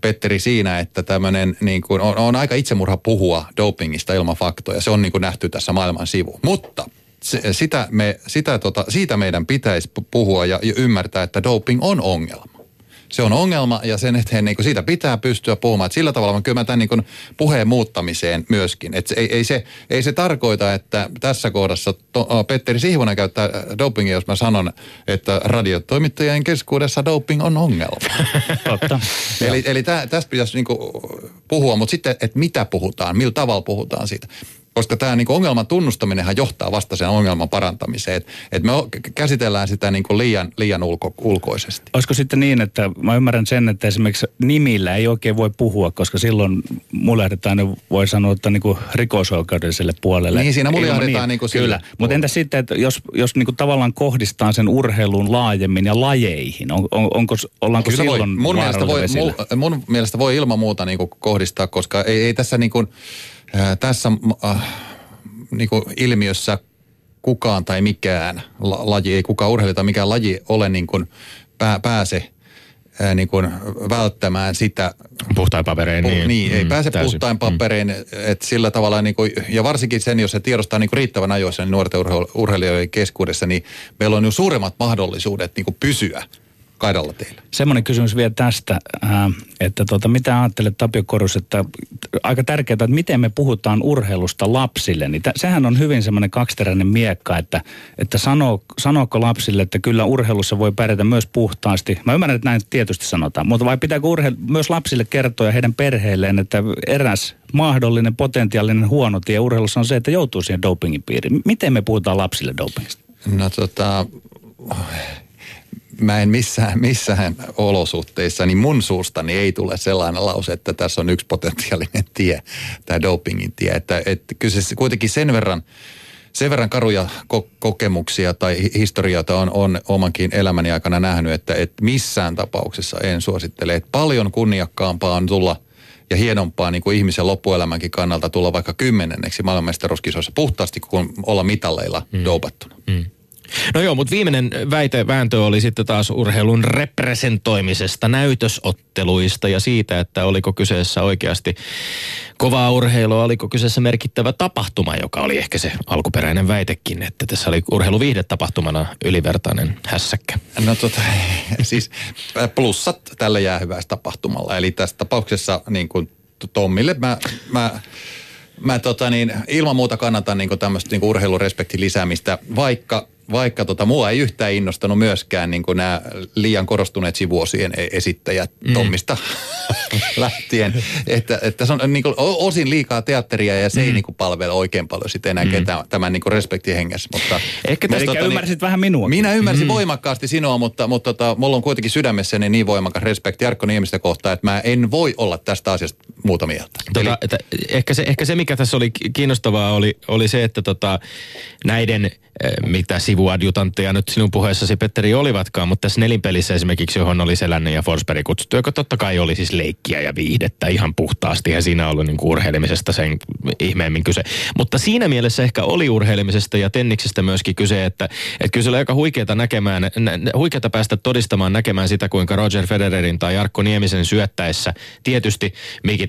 Petteri, siinä, että tämmöinen niin kuin, on, on aika itsemurha puhua dopingista ilman faktoja. Se on niin kuin nähty tässä maailman sivu. Mutta se, sitä me, sitä, tota, siitä meidän pitäisi puhua ja, ja ymmärtää, että doping on ongelma se on ongelma ja sen eteen niin kuin siitä pitää pystyä puhumaan. Et sillä tavalla mä kyllä mä tämän niin kuin puheen muuttamiseen myöskin. Et se, ei, ei, se, ei se tarkoita, että tässä kohdassa to, Petteri Sihvonen käyttää dopingia, jos mä sanon, että radiotoimittajien keskuudessa doping on ongelma. Totta. eli eli tä, tästä pitäisi niin kuin puhua, mutta sitten, että mitä puhutaan, millä tavalla puhutaan siitä koska tämä niin ongelman tunnustaminenhan johtaa vasta sen ongelman parantamiseen. Että et me käsitellään sitä niin liian, liian ulko, ulkoisesti. Olisiko sitten niin, että mä ymmärrän sen, että esimerkiksi nimillä ei oikein voi puhua, koska silloin mulehdetaan, ne voi sanoa, että niin rikosoikeudelliselle puolelle. Niin, siinä muljahdetaan niin, niin Kyllä, mutta entä sitten, että jos, jos niin tavallaan kohdistaa sen urheiluun laajemmin ja lajeihin, on, on, onko, ollaanko Kyllä silloin voi. Mun mielestä voi, mun, mun mielestä voi ilman muuta niin kohdistaa, koska ei, ei tässä niin kuin, tässä äh, niin ilmiössä kukaan tai mikään laji, ei kukaan urheilija tai mikään laji ole niin kuin pää, pääse ää, niin kuin välttämään sitä. Puhtain paperein. Pu, niin, niin ei mm, pääse täysin. puhtain paperein, mm. että sillä tavalla, niin kuin, ja varsinkin sen, jos se tiedostaa niin kuin riittävän ajoissa niin nuorten urheilijoiden keskuudessa, niin meillä on jo suuremmat mahdollisuudet niin kuin pysyä kaidalla teillä. Semmoinen kysymys vielä tästä, äh, että tota, mitä ajattelet Tapio Korus, että aika tärkeää, että miten me puhutaan urheilusta lapsille, niin t- sehän on hyvin semmoinen kaksiteräinen miekka, että, että sanoo, sanooko lapsille, että kyllä urheilussa voi pärjätä myös puhtaasti. Mä ymmärrän, että näin tietysti sanotaan, mutta vai pitääkö urheilu myös lapsille kertoa ja heidän perheilleen, että eräs mahdollinen potentiaalinen huono tie urheilussa on se, että joutuu siihen dopingin piiriin. Miten me puhutaan lapsille dopingista? No tota, mä en missään, missään olosuhteissa, niin mun suustani ei tule sellainen lause, että tässä on yksi potentiaalinen tie, tämä dopingin tie. Että, että kyllä se kuitenkin sen verran, sen verran karuja ko- kokemuksia tai historiata on, on omankin elämäni aikana nähnyt, että, että missään tapauksessa en suosittele. Että paljon kunniakkaampaa on tulla ja hienompaa niin kuin ihmisen loppuelämänkin kannalta tulla vaikka kymmenenneksi maailmanmestaruuskisoissa puhtaasti kuin olla mitalleilla mm. doubattuna. Mm. No joo, mutta viimeinen väite, vääntö oli sitten taas urheilun representoimisesta, näytösotteluista ja siitä, että oliko kyseessä oikeasti kovaa urheilua, oliko kyseessä merkittävä tapahtuma, joka oli ehkä se alkuperäinen väitekin, että tässä oli urheiluviihdetapahtumana ylivertainen hässäkkä. No tota, siis plussat tälle tapahtumalla, eli tässä tapauksessa niin kuin Tommille mä, mä mä tota niin, ilman muuta kannatan niin tämmöistä niin urheilurespektin lisäämistä, vaikka vaikka tota, mua ei yhtään innostanut myöskään niin nämä liian korostuneet sivuosien e- esittäjät mm. Tommista lähtien. Että, että se on niin kuin, osin liikaa teatteria ja se mm. ei niin kuin, palvele oikein paljon sitten enää mm. ketään, tämän niin respektin hengessä. Mutta, Ehkä mutta, tota, ymmärsit niin, vähän minua. Minä ymmärsin mm. voimakkaasti sinua, mutta, mutta tota, mulla on kuitenkin sydämessäni niin voimakas respekti Jarkko Niemistä kohtaan, että mä en voi olla tästä asiasta muuta mieltä. Tota, Eli, että ehkä, se, ehkä se, mikä tässä oli kiinnostavaa, oli, oli se, että tota, näiden, eh, mitä sivuadjutantteja nyt sinun puheessasi, Petteri, olivatkaan, mutta tässä nelinpelissä esimerkiksi, johon oli Selänne ja Forsberg kutsuttu, joka totta kai oli siis leikkiä ja viihdettä ihan puhtaasti, ja siinä ollut niin urheilemisesta sen ihmeemmin kyse. Mutta siinä mielessä ehkä oli urheilemisesta ja tenniksestä myöskin kyse, että, että kyllä se oli aika huikeata näkemään, nä, huikeata päästä todistamaan näkemään sitä, kuinka Roger Federerin tai Jarkko Niemisen syöttäessä, tietysti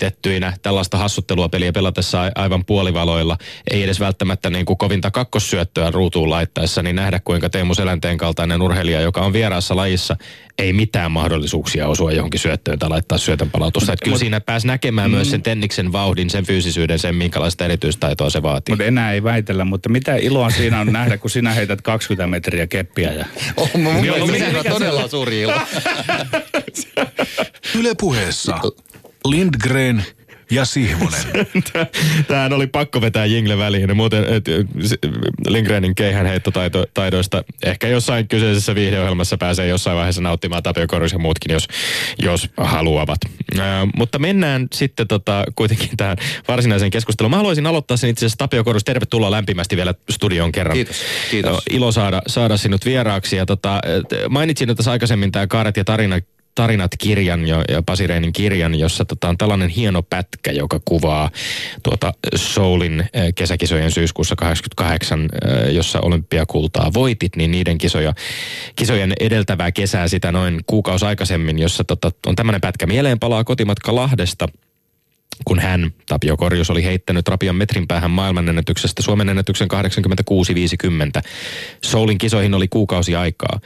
mikitettyinä tällaista hassuttelua peliä pelatessa aivan puolivaloilla, ei edes välttämättä niin kuin kovinta kakkossyöttöä ruutuun laittaessa, niin nähdä kuinka Teemu Selänteen kaltainen urheilija, joka on vieraassa lajissa, ei mitään mahdollisuuksia osua johonkin syöttöön tai laittaa syötön palautusta. Että kyllä siinä pääsi näkemään mm. myös sen tenniksen vauhdin, sen fyysisyyden, sen minkälaista erityistaitoa se vaatii. Mutta enää ei väitellä, mutta mitä iloa siinä on nähdä, kun sinä heität 20 metriä keppiä. Ja... oh, mun mielestä todella suuri ilo. Yle puheessa Lindgren ja Sihvonen. Tähän oli pakko vetää jingle väliin. Ja muuten et, Lindgrenin keihänheittotaidoista ehkä jossain kyseisessä viihdeohjelmassa pääsee jossain vaiheessa nauttimaan Tapio Korus ja muutkin, jos, jos haluavat. Ää, mutta mennään sitten tota, kuitenkin tähän varsinaiseen keskusteluun. Mä haluaisin aloittaa sen itse asiassa Tapio Korus. Tervetuloa lämpimästi vielä studioon kerran. Kiitos, kiitos. Ilo saada, saada sinut vieraaksi. Ja tota, mainitsin jo tässä aikaisemmin tämä Kaaret ja tarina, tarinat kirjan jo, ja Pasi Reinin kirjan, jossa tota, on tällainen hieno pätkä, joka kuvaa tuota Soulin eh, kesäkisojen syyskuussa 88, eh, jossa olympiakultaa voitit, niin niiden kisoja, kisojen edeltävää kesää sitä noin kuukausi aikaisemmin, jossa tota, on tämmöinen pätkä. Mieleen palaa kotimatka Lahdesta, kun hän, Tapio Korjus, oli heittänyt rapian metrin päähän maailmanennätyksestä Suomen ennätyksen 86-50. Soulin kisoihin oli kuukausi aikaa.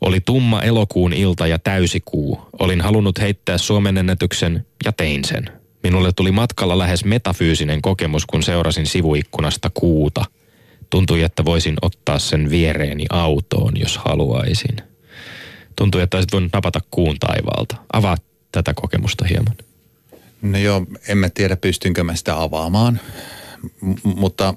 Oli tumma elokuun ilta ja täysikuu. Olin halunnut heittää Suomen ennätyksen ja tein sen. Minulle tuli matkalla lähes metafyysinen kokemus, kun seurasin sivuikkunasta kuuta. Tuntui, että voisin ottaa sen viereeni autoon, jos haluaisin. Tuntui, että olisit voinut napata kuun taivaalta. Avaa tätä kokemusta hieman. No joo, en mä tiedä pystynkö mä sitä avaamaan, M- mutta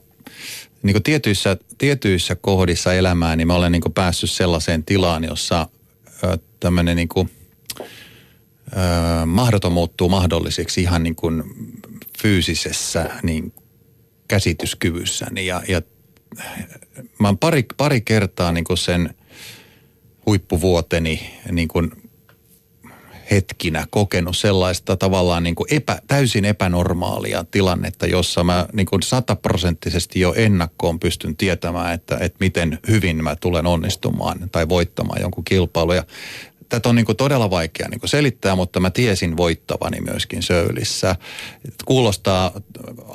niin kuin tietyissä, tietyissä kohdissa elämää, niin mä olen niin kuin päässyt sellaiseen tilaan, jossa tämmöinen niin kuin, ö, mahdoton muuttuu mahdolliseksi ihan niin kuin fyysisessä niin käsityskyvyssäni. Ja, ja mä oon pari, pari kertaa niin kuin sen huippuvuoteni niin kuin hetkinä kokenut sellaista tavallaan niin kuin epä, täysin epänormaalia tilannetta, jossa mä niin kuin sataprosenttisesti jo ennakkoon pystyn tietämään, että, että miten hyvin mä tulen onnistumaan tai voittamaan jonkun kilpailun. Ja tätä on niin kuin todella vaikea niin kuin selittää, mutta mä tiesin voittavani myöskin Söylissä. Kuulostaa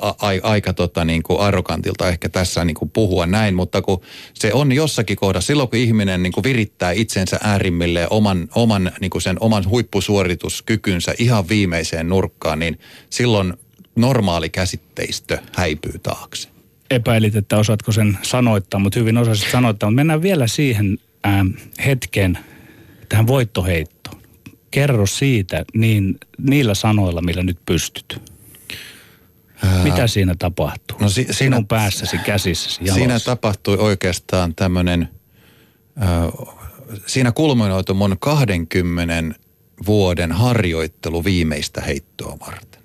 a- a- aika tota niin kuin arrogantilta ehkä tässä niin kuin puhua näin, mutta kun se on jossakin kohdassa, silloin kun ihminen niin kuin virittää itsensä äärimmille oman, oman niin kuin sen oman huippusuorituskykynsä ihan viimeiseen nurkkaan, niin silloin normaali käsitteistö häipyy taakse. Epäilit, että osaatko sen sanoittaa, mutta hyvin osasit sanoittaa. Mutta mennään vielä siihen hetken, tähän voittoheittoon. Kerro siitä niin, niillä sanoilla, millä nyt pystyt. Mitä siinä tapahtuu? no si- siinä- Sinun päässäsi, käsissäsi, jalossa. Siinä tapahtui oikeastaan tämmöinen, äh, siinä kulminoitu mun 20 vuoden harjoittelu viimeistä heittoa varten.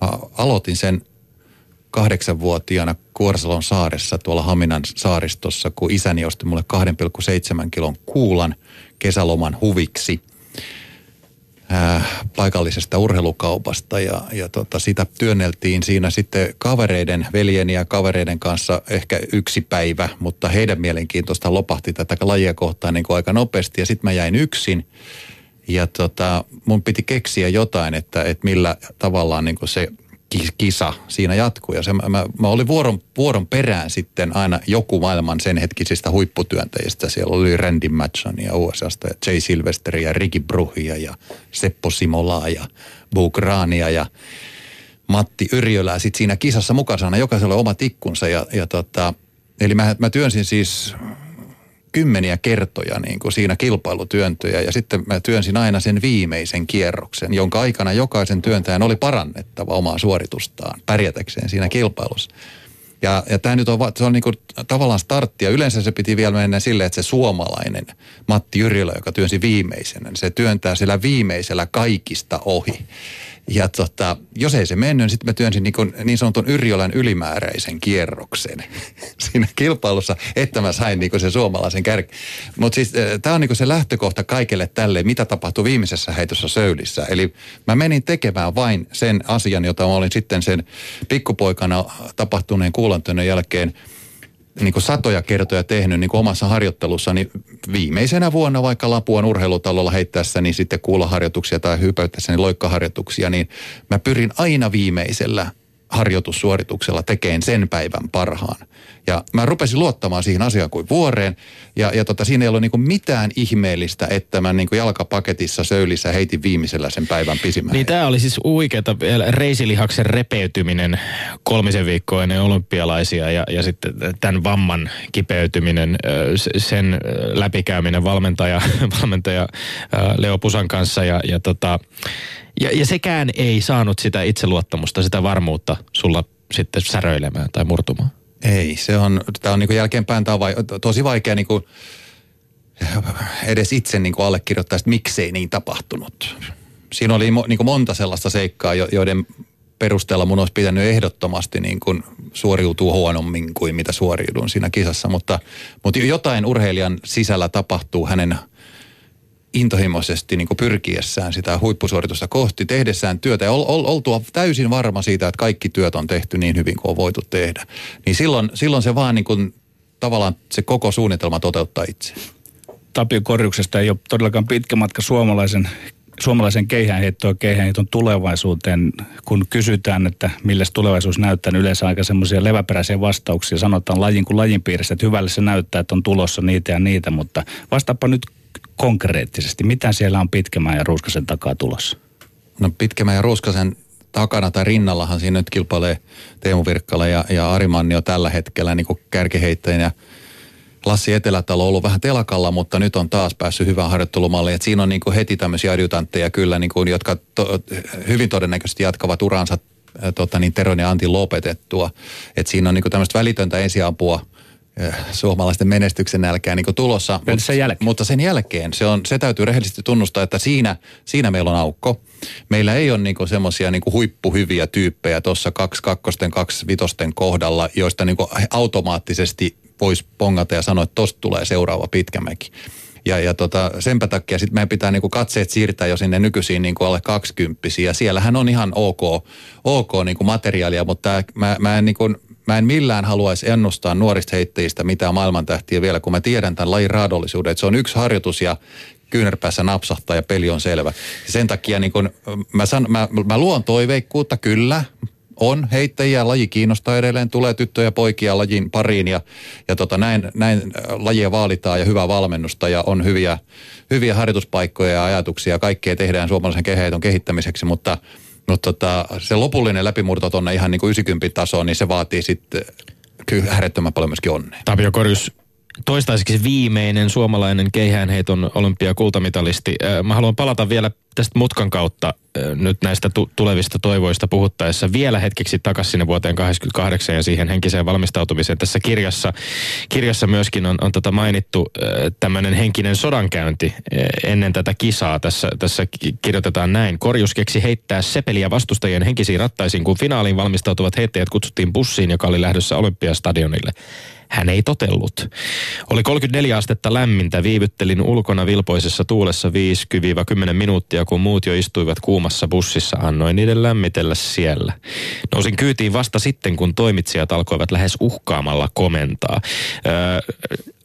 Mä aloitin sen kahdeksanvuotiaana Kuorsalon saaressa tuolla Haminan saaristossa, kun isäni osti mulle 2,7 kilon kuulan kesäloman huviksi – äh, paikallisesta urheilukaupasta. Ja, ja tota, sitä työnneltiin siinä sitten kavereiden, veljeni ja kavereiden kanssa ehkä yksi päivä, mutta heidän mielenkiintoista lopahti tätä lajia kohtaan niin kuin aika nopeasti. Ja sitten mä jäin yksin. Ja tota, mun piti keksiä jotain, että, että millä tavallaan niin se kisa siinä jatkuu. Ja se, mä, mä, mä olin vuoron, vuoron perään sitten aina joku maailman sen hetkisistä huipputyöntäjistä. Siellä oli Randy Matsonia USAsta ja Jay Silvesteria ja Ricky Bruhia ja Seppo Simolaa ja Bo Grania ja Matti Yrjölää sitten siinä kisassa mukana. Jokaisella omat ikkunsa ja, ja tota, eli mä, mä työnsin siis kymmeniä kertoja niin kuin siinä kilpailutyöntöjä ja sitten mä työnsin aina sen viimeisen kierroksen, jonka aikana jokaisen työntäjän oli parannettava omaa suoritustaan pärjätäkseen siinä kilpailussa. Ja, ja tämä nyt on, se on niinku tavallaan startti ja yleensä se piti vielä mennä silleen, että se suomalainen Matti Yrjölä, joka työnsi viimeisenä, niin se työntää sillä viimeisellä kaikista ohi. Ja tota, jos ei se mennyt, niin sitten mä työnsin niin, kuin, niin sanotun Yrjölän ylimääräisen kierroksen siinä kilpailussa, että mä sain niin sen suomalaisen kärki. Mutta siis tämä on niin se lähtökohta kaikelle tälle, mitä tapahtui viimeisessä heitossa Söylissä. Eli mä menin tekemään vain sen asian, jota mä olin sitten sen pikkupoikana tapahtuneen kuulantojen jälkeen – niin kuin satoja kertoja tehnyt niin kuin omassa harjoittelussani. Viimeisenä vuonna vaikka Lapuan urheilutalolla heittäessä, niin sitten kuulaharjoituksia tai hypäyttäessäni loikkaharjoituksia, niin mä pyrin aina viimeisellä harjoitussuorituksella tekeen sen päivän parhaan. Ja mä rupesin luottamaan siihen asiaan kuin vuoreen. Ja, ja tota, siinä ei ollut niinku mitään ihmeellistä, että mä niinku jalkapaketissa söylissä heitin viimeisellä sen päivän pisimmän. Niin tämä oli siis uikeata reisilihaksen repeytyminen kolmisen viikkoa ennen olympialaisia ja, ja sitten tämän vamman kipeytyminen, sen läpikäyminen valmentaja, valmentaja Leo Pusan kanssa ja, ja tota, ja, ja sekään ei saanut sitä itseluottamusta, sitä varmuutta sulla sitten säröilemään tai murtumaan. Ei, se on, tämä on niin jälkeenpäin, tämä on vai, tosi vaikea niin kuin edes itse niin kuin allekirjoittaa, että miksei niin tapahtunut. Siinä oli niin kuin monta sellaista seikkaa, joiden perusteella mun olisi pitänyt ehdottomasti niin kuin suoriutua huonommin kuin mitä suoriudun siinä kisassa, mutta, mutta jotain urheilijan sisällä tapahtuu hänen intohimoisesti niin pyrkiessään sitä huippusuoritusta kohti, tehdessään työtä ja ol, ol, oltua täysin varma siitä, että kaikki työt on tehty niin hyvin kuin on voitu tehdä. Niin silloin, silloin se vaan niin kuin, tavallaan se koko suunnitelma toteuttaa itse. Tapio Korjuksesta ei ole todellakaan pitkä matka suomalaisen suomalaisen keihäänheittoa keihäänheiton tulevaisuuteen, kun kysytään, että millä tulevaisuus näyttää, niin yleensä aika semmoisia leväperäisiä vastauksia. Sanotaan lajin kuin lajin piirissä, että hyvälle se näyttää, että on tulossa niitä ja niitä, mutta vastaapa nyt konkreettisesti? Mitä siellä on Pitkämään ja Ruuskasen takaa tulossa? No Pitkämään ja Ruuskasen takana tai rinnallahan siinä nyt kilpailee Teemu Virkkala ja, ja Ari Manni tällä hetkellä niin kärkiheittäjän ja Lassi Etelätalo on ollut vähän telakalla, mutta nyt on taas päässyt hyvään harjoittelumalliin. Et siinä on niin heti tämmöisiä adjutantteja kyllä, niin kuin, jotka to, hyvin todennäköisesti jatkavat uransa tota, niin Teron ja Antin lopetettua. Et siinä on niin tämmöistä välitöntä ensiapua suomalaisten menestyksen nälkää niin tulossa. Mut, sen jälkeen. Mutta sen jälkeen se, on, se täytyy rehellisesti tunnustaa, että siinä, siinä meillä on aukko. Meillä ei ole niin semmoisia niin huippuhyviä tyyppejä tuossa kaksi kakkosten, kaksi vitosten kohdalla, joista niin automaattisesti voisi pongata ja sanoa, että tosta tulee seuraava pitkämäki. Ja, ja tota, senpä takia sitten meidän pitää niinku katseet siirtää jo sinne nykyisiin niinku alle kaksikymppisiä. Siellähän on ihan ok, ok niinku materiaalia, mutta tää, mä, mä en niinku, mä en millään haluaisi ennustaa nuorista heittäjistä mitään maailmantähtiä vielä, kun mä tiedän tämän lajin raadollisuuden. Että se on yksi harjoitus ja kyynärpäässä napsahtaa ja peli on selvä. Sen takia niin kun, mä, san, mä, mä luon toiveikkuutta, kyllä, on heittäjiä, laji kiinnostaa edelleen, tulee tyttöjä ja poikia lajin pariin ja, ja tota, näin, näin lajia vaalitaan ja hyvää valmennusta ja on hyviä, hyviä harjoituspaikkoja ja ajatuksia. Kaikkea tehdään suomalaisen keheiton kehittämiseksi, mutta – mutta tota, se lopullinen läpimurto tuonne ihan niin kuin 90 tasoon, niin se vaatii sitten kyllä äärettömän paljon myöskin onnea. Tapio Korjus, toistaiseksi viimeinen suomalainen keihäänheiton olympiakultamitalisti. Mä haluan palata vielä tästä mutkan kautta nyt näistä tu- tulevista toivoista puhuttaessa vielä hetkeksi takaisin sinne vuoteen 88 ja siihen henkiseen valmistautumiseen. Tässä kirjassa, kirjassa myöskin on, on tota mainittu tämmöinen henkinen sodankäynti ennen tätä kisaa. Tässä, tässä kirjoitetaan näin. Korjus keksi heittää sepeliä vastustajien henkisiin rattaisiin, kun finaaliin valmistautuvat heittäjät kutsuttiin bussiin, joka oli lähdössä Olympiastadionille. Hän ei totellut. Oli 34 astetta lämmintä, viivyttelin ulkona vilpoisessa tuulessa 5-10 minuuttia, kun muut jo istuivat kuumassa bussissa, annoin niiden lämmitellä siellä. Nousin kyytiin vasta sitten, kun toimitsijat alkoivat lähes uhkaamalla komentaa. Öö,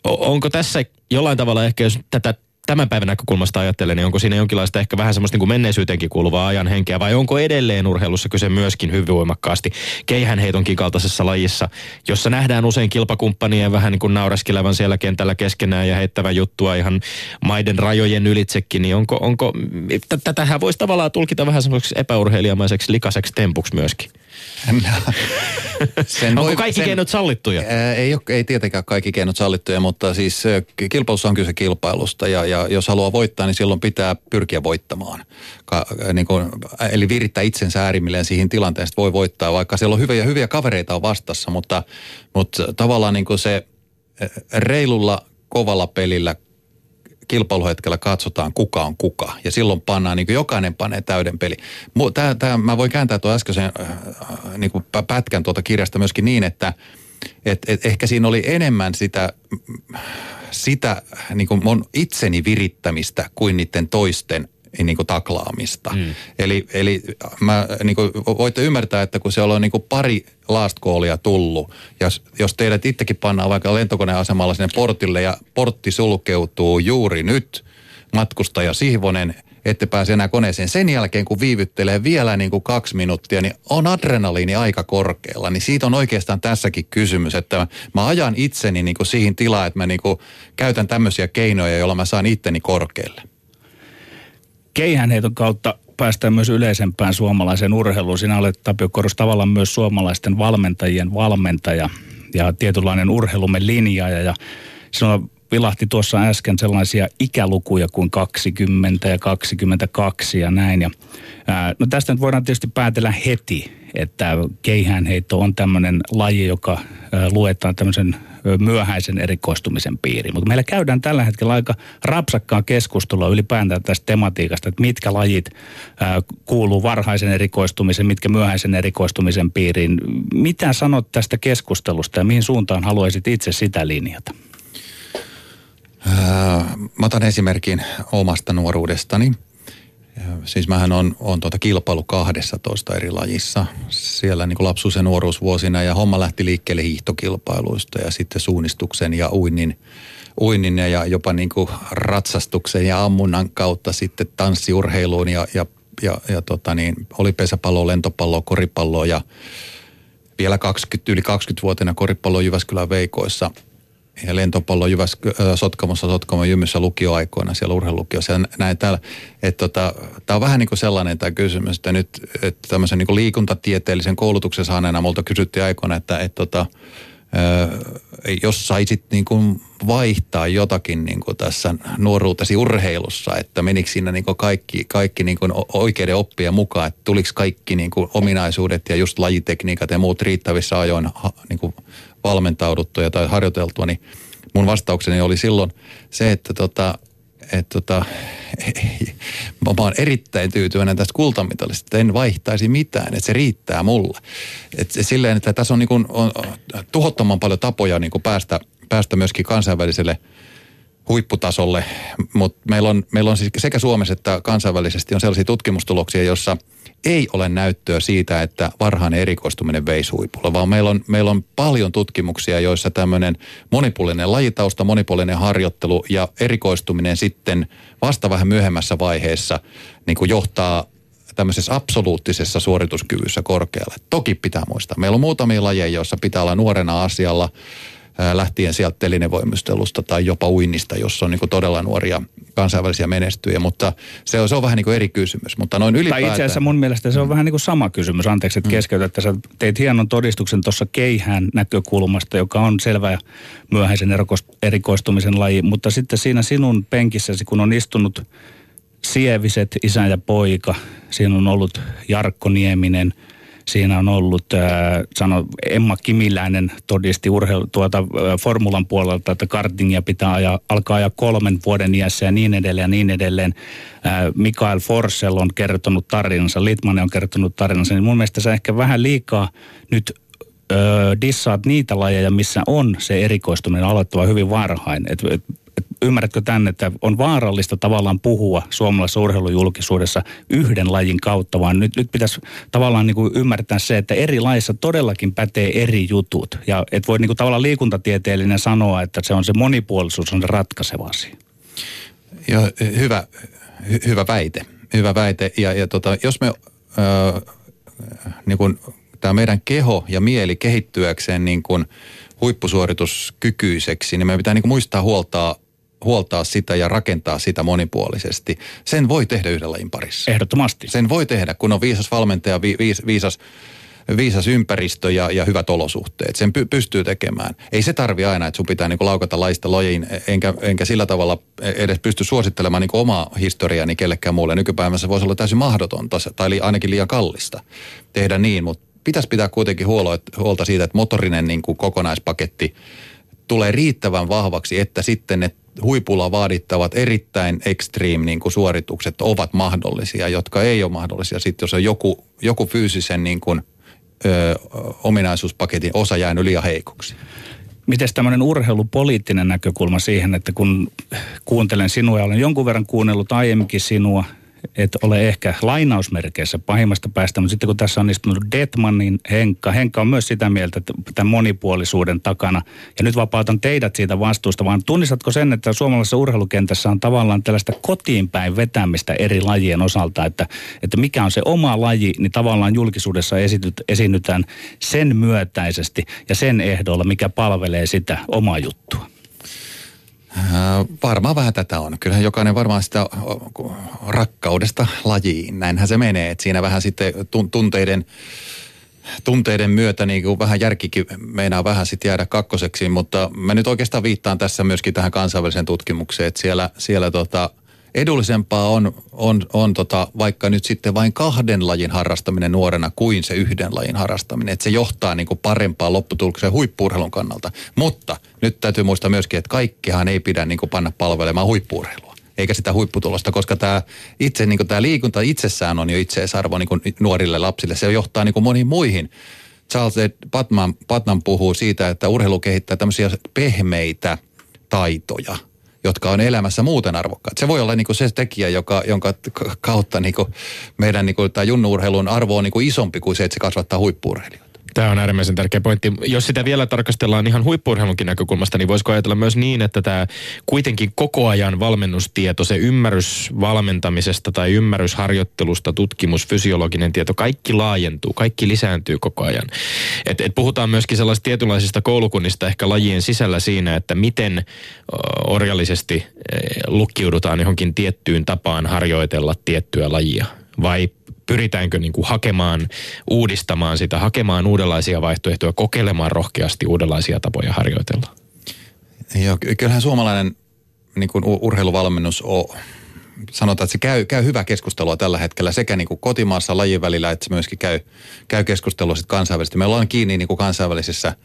onko tässä jollain tavalla ehkä, jos tätä tämän päivän näkökulmasta ajattelen, niin onko siinä jonkinlaista ehkä vähän semmoista niin kuin menneisyytenkin kuuluvaa ajan henkeä, vai onko edelleen urheilussa kyse myöskin hyvin voimakkaasti keihänheitonkin kaltaisessa lajissa, jossa nähdään usein kilpakumppanien vähän niin kuin naureskelevan siellä kentällä keskenään ja heittävän juttua ihan maiden rajojen ylitsekin, niin onko, onko tätähän voisi tavallaan tulkita vähän semmoiseksi epäurheilijamaiseksi likaseksi tempuksi myöskin? Sen Onko voi, kaikki sen, keinot sallittuja? Ää, ei, ole, ei tietenkään kaikki keinot sallittuja, mutta siis kilpailussa on kyse kilpailusta ja, ja jos haluaa voittaa, niin silloin pitää pyrkiä voittamaan. Ka, niin kuin, eli virittää itsensä äärimmilleen siihen tilanteeseen, että voi voittaa, vaikka siellä on hyviä, hyviä kavereita on vastassa, mutta, mutta tavallaan niin kuin se reilulla, kovalla pelillä kilpailuhetkellä katsotaan, kuka on kuka. Ja silloin pannaan, niin kuin jokainen panee täyden peli. Tää, tää, mä voin kääntää tuon äskeisen äh, niin kuin pätkän tuota kirjasta myöskin niin, että et, et ehkä siinä oli enemmän sitä, sitä niin kuin mun itseni virittämistä kuin niiden toisten niin kuin taklaamista. Mm. Eli, eli mä, niin kuin, voitte ymmärtää, että kun siellä on niin kuin pari last callia tullut, ja jos teidät itsekin pannaan vaikka lentokoneasemalla sinne portille ja portti sulkeutuu juuri nyt, matkustaja Sihvonen, ette pääse enää koneeseen. Sen jälkeen, kun viivyttelee vielä niin kuin kaksi minuuttia, niin on adrenaliini aika korkealla. Niin siitä on oikeastaan tässäkin kysymys, että mä ajan itseni niin kuin siihen tilaan, että mä niin kuin käytän tämmöisiä keinoja, joilla mä saan itteni korkealle keihänheiton kautta päästään myös yleisempään suomalaiseen urheiluun. Sinä olet Tapio Korus tavallaan myös suomalaisten valmentajien valmentaja ja tietynlainen urheilumme linjaaja. Ja sinulla vilahti tuossa äsken sellaisia ikälukuja kuin 20 ja 22 ja näin. Ja, ää, no tästä nyt voidaan tietysti päätellä heti, että keihäänheitto on tämmöinen laji, joka ää, luetaan tämmöisen myöhäisen erikoistumisen piiriin. Mutta meillä käydään tällä hetkellä aika rapsakkaa keskustelua ylipäätään tästä tematiikasta, että mitkä lajit ää, kuuluu varhaisen erikoistumisen, mitkä myöhäisen erikoistumisen piiriin. Mitä sanot tästä keskustelusta ja mihin suuntaan haluaisit itse sitä linjata? Mä otan esimerkin omasta nuoruudestani. Siis mähän on, on tuota kilpailu 12 eri lajissa siellä niin lapsuus- ja nuoruusvuosina ja homma lähti liikkeelle hiihtokilpailuista ja sitten suunnistuksen ja uinnin, uinnin ja jopa niin kuin ratsastuksen ja ammunnan kautta sitten tanssiurheiluun ja, ja, ja, ja tota niin, oli pesäpallo, lentopallo, koripallo ja vielä 20, yli 20-vuotiaana koripallo Jyväskylän Veikoissa – ja lentopallo Jyväsk- Sotkamossa, Sotkamon jymyssä lukioaikoina siellä urheilulukiossa ja näin täällä. Että tota, tämä on vähän niin kuin sellainen tämä kysymys, että nyt että tämmöisen niin liikuntatieteellisen koulutuksen saaneena multa kysyttiin aikoina, että, että tota, jos saisit niin kuin vaihtaa jotakin niin kuin tässä nuoruutesi urheilussa, että menikö siinä niin kuin kaikki, kaikki niin kuin oikeiden oppien mukaan, että tuliko kaikki niin kuin ominaisuudet ja just lajitekniikat ja muut riittävissä ajoin niin kuin valmentauduttua tai harjoiteltua, niin mun vastaukseni oli silloin se, että tota, että tota, mä oon erittäin tyytyväinen tästä kultamitalista, että en vaihtaisi mitään, että se riittää mulle. Että silleen, että tässä on, niin kuin, on tuhottoman paljon tapoja niin kuin päästä, päästä myöskin kansainväliselle huipputasolle, mutta meillä on, meillä on siis sekä Suomessa että kansainvälisesti on sellaisia tutkimustuloksia, joissa – ei ole näyttöä siitä, että varhainen erikoistuminen veisi huipulla, vaan meillä on, meillä on paljon tutkimuksia, joissa tämmöinen monipuolinen lajitausta, monipuolinen harjoittelu ja erikoistuminen sitten vasta vähän myöhemmässä vaiheessa niin kuin johtaa tämmöisessä absoluuttisessa suorituskyvyssä korkealle. Toki pitää muistaa. Meillä on muutamia lajeja, joissa pitää olla nuorena asialla lähtien sieltä telinevoimistelusta tai jopa uinnista, jossa on niin todella nuoria kansainvälisiä menestyjä, mutta se on, se on vähän niin kuin eri kysymys. Mutta noin ylipäätään... Tai itse asiassa mun mielestä se on mm. vähän niin kuin sama kysymys. Anteeksi, että mm. keskeytät, että sä teit hienon todistuksen tuossa keihään näkökulmasta, joka on selvä myöhäisen erikoistumisen laji, mutta sitten siinä sinun penkissäsi, kun on istunut Sieviset, isä ja poika, siinä on ollut Jarkko Nieminen – Siinä on ollut, äh, sano, Emma Kimiläinen todisti urheilu, tuota, äh, formulan puolelta, että kartingia pitää ajaa, alkaa ajaa kolmen vuoden iässä ja niin edelleen ja niin edelleen. Äh, Mikael Forsell on kertonut tarinansa, Litmanen on kertonut tarinansa, niin mun mielestä se ehkä vähän liikaa nyt öö, dissaat niitä lajeja, missä on se erikoistuminen aloittava hyvin varhain. Et, et, ymmärrätkö tänne, että on vaarallista tavallaan puhua suomalaisessa urheilujulkisuudessa yhden lajin kautta, vaan nyt, nyt pitäisi tavallaan niin kuin ymmärtää se, että eri laissa todellakin pätee eri jutut. Ja et voi niin kuin tavallaan liikuntatieteellinen sanoa, että se on se monipuolisuus on se ratkaiseva asia. Joo, hyvä, hy, hyvä väite. Hyvä väite. Ja, ja tota, jos me, äh, niin tämä meidän keho ja mieli kehittyäkseen niin kuin huippusuorituskykyiseksi, niin meidän pitää niin kuin muistaa huoltaa huoltaa sitä ja rakentaa sitä monipuolisesti. Sen voi tehdä yhdellä lajin parissa. Ehdottomasti. Sen voi tehdä, kun on viisas valmentaja, vi, viis, viisas, viisas ympäristö ja, ja hyvät olosuhteet. Sen py, pystyy tekemään. Ei se tarvi aina, että sun pitää niin laukata laista lojiin, enkä, enkä sillä tavalla edes pysty suosittelemaan niin omaa historiaani kellekään muulle. Nykypäivänä se voisi olla täysin mahdotonta tai ainakin liian kallista tehdä niin, mutta pitäisi pitää kuitenkin huolta siitä, että motorinen niin kuin kokonaispaketti tulee riittävän vahvaksi, että sitten ne huipulla vaadittavat erittäin extreme niin kuin suoritukset ovat mahdollisia, jotka ei ole mahdollisia sitten, jos on joku, joku fyysisen niin kuin, ö, ominaisuuspaketin osa jäänyt liian heikoksi. Miten tämmöinen urheilupoliittinen näkökulma siihen, että kun kuuntelen sinua ja olen jonkun verran kuunnellut aiemminkin sinua, et ole ehkä lainausmerkeissä pahimmasta päästä, mutta sitten kun tässä on istunut Detmanin Henkka, Henkka on myös sitä mieltä, että tämän monipuolisuuden takana, ja nyt vapautan teidät siitä vastuusta, vaan tunnistatko sen, että suomalaisessa urheilukentässä on tavallaan tällaista kotiin päin vetämistä eri lajien osalta, että, että mikä on se oma laji, niin tavallaan julkisuudessa esityt, esiinnytään sen myötäisesti ja sen ehdolla, mikä palvelee sitä omaa juttua. Äh, varmaan vähän tätä on. Kyllähän jokainen varmaan sitä rakkaudesta lajiin, näinhän se menee. Et siinä vähän sitten tunteiden, tunteiden myötä niin kuin vähän järkikin meinaa vähän sitten jäädä kakkoseksi, mutta mä nyt oikeastaan viittaan tässä myöskin tähän kansainväliseen tutkimukseen, että siellä, siellä tota, edullisempaa on, on, on tota, vaikka nyt sitten vain kahden lajin harrastaminen nuorena kuin se yhden lajin harrastaminen. Että se johtaa niin kuin parempaan lopputulokseen huippuurheilun kannalta. Mutta nyt täytyy muistaa myöskin, että kaikkihan ei pidä niin kuin panna palvelemaan huippuurheilua eikä sitä huipputulosta, koska tämä itse niin kuin tämä liikunta itsessään on jo itseisarvo niin kuin nuorille lapsille. Se johtaa niin kuin moniin muihin. Charles Patman, Patman puhuu siitä, että urheilu kehittää tämmöisiä pehmeitä taitoja – jotka on elämässä muuten arvokkaat. Se voi olla niin kuin se tekijä, joka, jonka kautta niin kuin meidän niin kuin, tämä junnuurheilun arvo on niin kuin isompi kuin se, että se kasvattaa huippuurheilijoita. Tämä on äärimmäisen tärkeä pointti. Jos sitä vielä tarkastellaan ihan huippuurheilunkin näkökulmasta, niin voisiko ajatella myös niin, että tämä kuitenkin koko ajan valmennustieto, se ymmärrys valmentamisesta tai ymmärrys harjoittelusta, tutkimus, fysiologinen tieto, kaikki laajentuu, kaikki lisääntyy koko ajan. Et, et puhutaan myöskin sellaisista tietynlaisista koulukunnista ehkä lajien sisällä siinä, että miten orjallisesti lukkiudutaan johonkin tiettyyn tapaan harjoitella tiettyä lajia vai pyritäänkö niin kuin hakemaan, uudistamaan sitä, hakemaan uudenlaisia vaihtoehtoja, kokeilemaan rohkeasti uudenlaisia tapoja harjoitella? Joo, kyllähän suomalainen niin kuin urheiluvalmennus on, sanotaan, että se käy, käy hyvää keskustelua tällä hetkellä sekä niin kuin kotimaassa lajin välillä, että se myöskin käy, käy keskustelua sitten kansainvälisesti. Meillä on kiinni niin kuin kansainvälisessä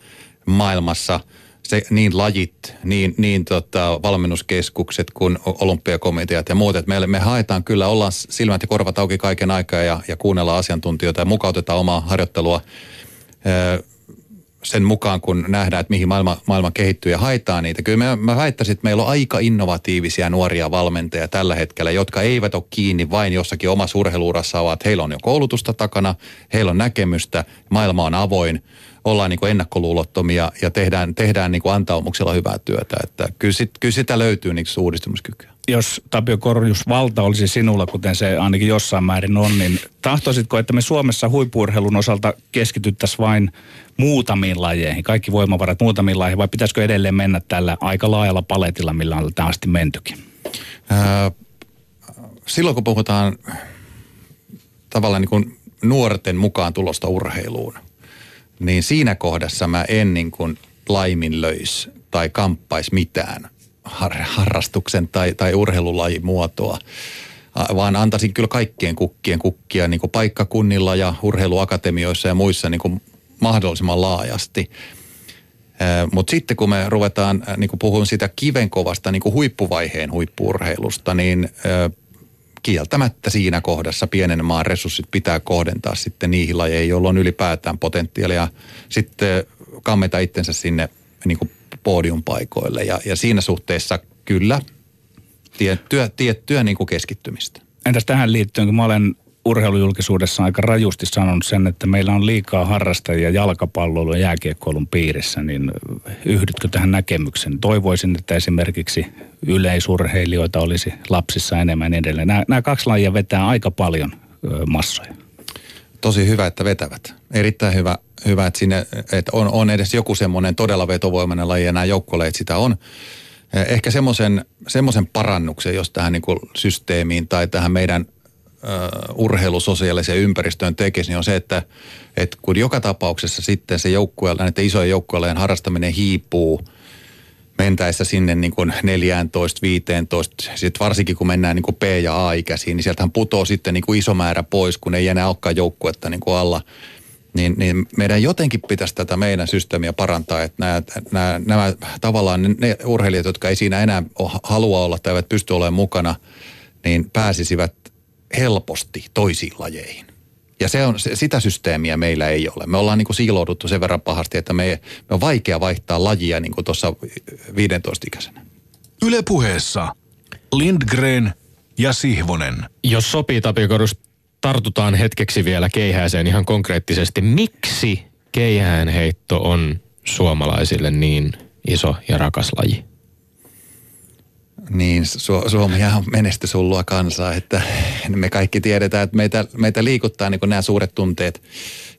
maailmassa – se, niin lajit, niin, niin tota, valmennuskeskukset kuin olympiakomiteat ja muut. Että me, me haetaan kyllä, ollaan silmät ja korvat auki kaiken aikaa ja, ja kuunnellaan asiantuntijoita ja mukautetaan omaa harjoittelua sen mukaan, kun nähdään, että mihin maailma, maailma kehittyy ja haetaan niitä. Kyllä mä, mä väittäisin, että meillä on aika innovatiivisia nuoria valmentajia tällä hetkellä, jotka eivät ole kiinni vain jossakin omassa urheiluurassa, vaan heillä on jo koulutusta takana, heillä on näkemystä, maailma on avoin ollaan niin kuin ennakkoluulottomia ja tehdään, tehdään niin kuin antaumuksella hyvää työtä. Että kyllä, sit, kyllä sitä löytyy niin uudistumiskykyä. Jos Tapio Korjus valta olisi sinulla, kuten se ainakin jossain määrin on, niin tahtoisitko, että me Suomessa huippuurheilun osalta keskityttäisiin vain muutamiin lajeihin, kaikki voimavarat muutamiin lajeihin, vai pitäisikö edelleen mennä tällä aika laajalla paletilla, millä on tähän asti mentykin? Öö, silloin kun puhutaan tavallaan niin kuin nuorten mukaan tulosta urheiluun – niin siinä kohdassa mä en niin kuin laiminlöis tai kamppais mitään har- harrastuksen tai, tai urheilulajin muotoa, vaan antaisin kyllä kaikkien kukkien kukkia niin kuin paikkakunnilla ja urheiluakatemioissa ja muissa niin kuin mahdollisimman laajasti. Mutta sitten kun me ruvetaan niin puhumaan sitä kivenkovasta niin kuin huippuvaiheen huippuurheilusta, niin kieltämättä siinä kohdassa pienen maan resurssit pitää kohdentaa sitten niihin lajeihin, joilla on ylipäätään potentiaalia sitten kammeta itsensä sinne niin kuin podiumpaikoille. Ja, ja siinä suhteessa kyllä tiettyä, tiettyä niin kuin keskittymistä. Entäs tähän liittyen, kun mä olen urheilujulkisuudessa aika rajusti sanonut sen, että meillä on liikaa harrastajia jalkapalloilun ja jääkiekkoilun piirissä, niin yhdytkö tähän näkemykseen? Toivoisin, että esimerkiksi yleisurheilijoita olisi lapsissa enemmän edelleen. Nämä, nämä kaksi lajia vetää aika paljon massoja. Tosi hyvä, että vetävät. Erittäin hyvä, hyvä että, sinne, että on, on edes joku semmoinen todella vetovoimainen laji ja nämä joukkueet sitä on. Ehkä semmoisen, parannuksen, jos tähän niin systeemiin tai tähän meidän urheilusosiaaliseen ympäristöön tekisi, niin on se, että, että kun joka tapauksessa sitten se joukkueella, näiden isojen joukkueiden harrastaminen hiipuu mentäessä sinne niin kuin 14, 15, sitten varsinkin kun mennään niin kuin P- ja A-ikäisiin, niin sieltähän putoo sitten niin kuin iso määrä pois, kun ei enää olekaan joukkuetta niin kuin alla. niin, niin meidän jotenkin pitäisi tätä meidän systeemiä parantaa, että nämä, nämä, nämä tavallaan ne urheilijat, jotka ei siinä enää halua olla tai eivät pysty olemaan mukana, niin pääsisivät helposti toisiin lajeihin. Ja se on, se, sitä systeemiä meillä ei ole. Me ollaan niin kuin siilouduttu sen verran pahasti, että me, me on vaikea vaihtaa lajia niin kuin tuossa 15-ikäisenä. Ylepuheessa Lindgren ja Sihvonen. Jos sopii Tapio Korus, tartutaan hetkeksi vielä keihääseen ihan konkreettisesti. Miksi keihäänheitto on suomalaisille niin iso ja rakas laji? Niin, Su- Suomi on menestysullua kansaa, että me kaikki tiedetään, että meitä, meitä liikuttaa niin nämä suuret tunteet.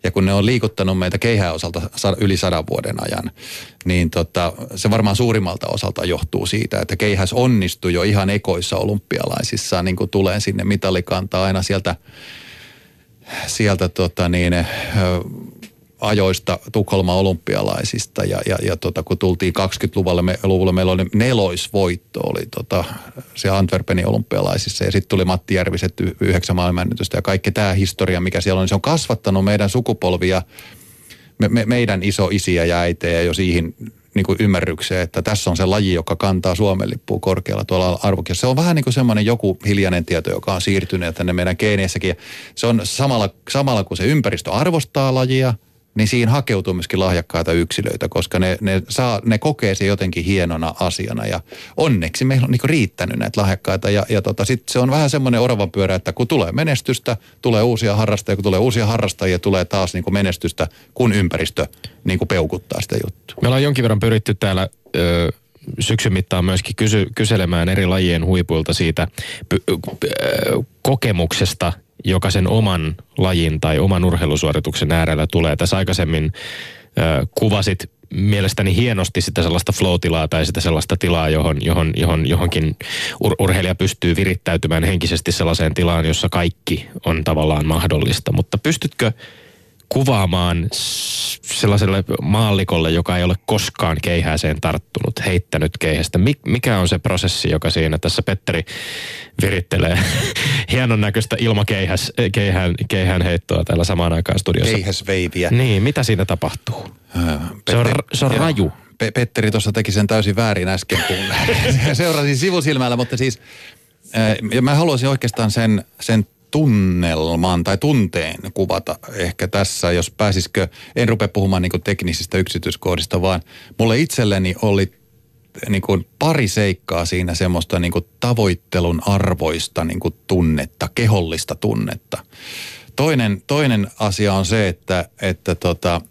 Ja kun ne on liikuttanut meitä keihään osalta yli sadan vuoden ajan, niin tota, se varmaan suurimmalta osalta johtuu siitä, että keihäs onnistui jo ihan ekoissa olympialaisissa, niin kuin tulee sinne mitalikantaa aina sieltä, sieltä tota niin, ajoista Tukholman olympialaisista ja, ja, ja tota, kun tultiin 20-luvulle me, luvulle, meillä oli neloisvoitto oli tota, se Antwerpenin olympialaisissa ja sitten tuli Matti Järviset yhdeksän maailmanennätystä ja kaikki tämä historia, mikä siellä on, niin se on kasvattanut meidän sukupolvia, me, me, meidän iso isiä ja äitejä jo siihen niin kuin ymmärrykseen, että tässä on se laji, joka kantaa Suomen lippua korkealla tuolla arvokissa. Se on vähän niin kuin semmoinen joku hiljainen tieto, joka on siirtynyt tänne meidän geeneissäkin. Se on samalla, samalla kun se ympäristö arvostaa lajia – niin siinä hakeutuu myöskin lahjakkaita yksilöitä, koska ne, ne, saa, ne kokee se jotenkin hienona asiana. Ja onneksi meillä on niin riittänyt näitä lahjakkaita. Ja, ja tota, sitten se on vähän semmoinen oravan pyörä, että kun tulee menestystä, tulee uusia harrastajia, kun tulee uusia harrastajia, tulee taas niin menestystä, kun ympäristö niin peukuttaa sitä juttua. Me ollaan jonkin verran pyritty täällä... Ö- syksyn mittaan myöskin kysy, kyselemään eri lajien huipuilta siitä p- p- kokemuksesta, joka sen oman lajin tai oman urheilusuorituksen äärellä tulee. Tässä aikaisemmin äh, kuvasit mielestäni hienosti sitä sellaista flow-tilaa tai sitä sellaista tilaa, johon, johon, johon johonkin ur- urheilija pystyy virittäytymään henkisesti sellaiseen tilaan, jossa kaikki on tavallaan mahdollista. Mutta pystytkö kuvaamaan sellaiselle maallikolle, joka ei ole koskaan keihääseen tarttunut, heittänyt keihästä. Mikä on se prosessi, joka siinä tässä Petteri virittelee hienon näköistä ilmakeihäs, keihään, keihään heittoa täällä samaan aikaan studiossa. Keihäsveiviä. Niin, mitä siinä tapahtuu? Äh, se on, se on raju. Pe- Petteri tuossa teki sen täysin väärin äsken, kun seurasin sivusilmällä, mutta siis äh, mä haluaisin oikeastaan sen, sen tunnelman tai tunteen kuvata ehkä tässä, jos pääsisikö, en rupea puhumaan niin teknisistä yksityiskohdista, vaan mulle itselleni oli niin kuin pari seikkaa siinä semmoista niin kuin tavoittelun arvoista niin kuin tunnetta, kehollista tunnetta. Toinen, toinen asia on se, että, että tota,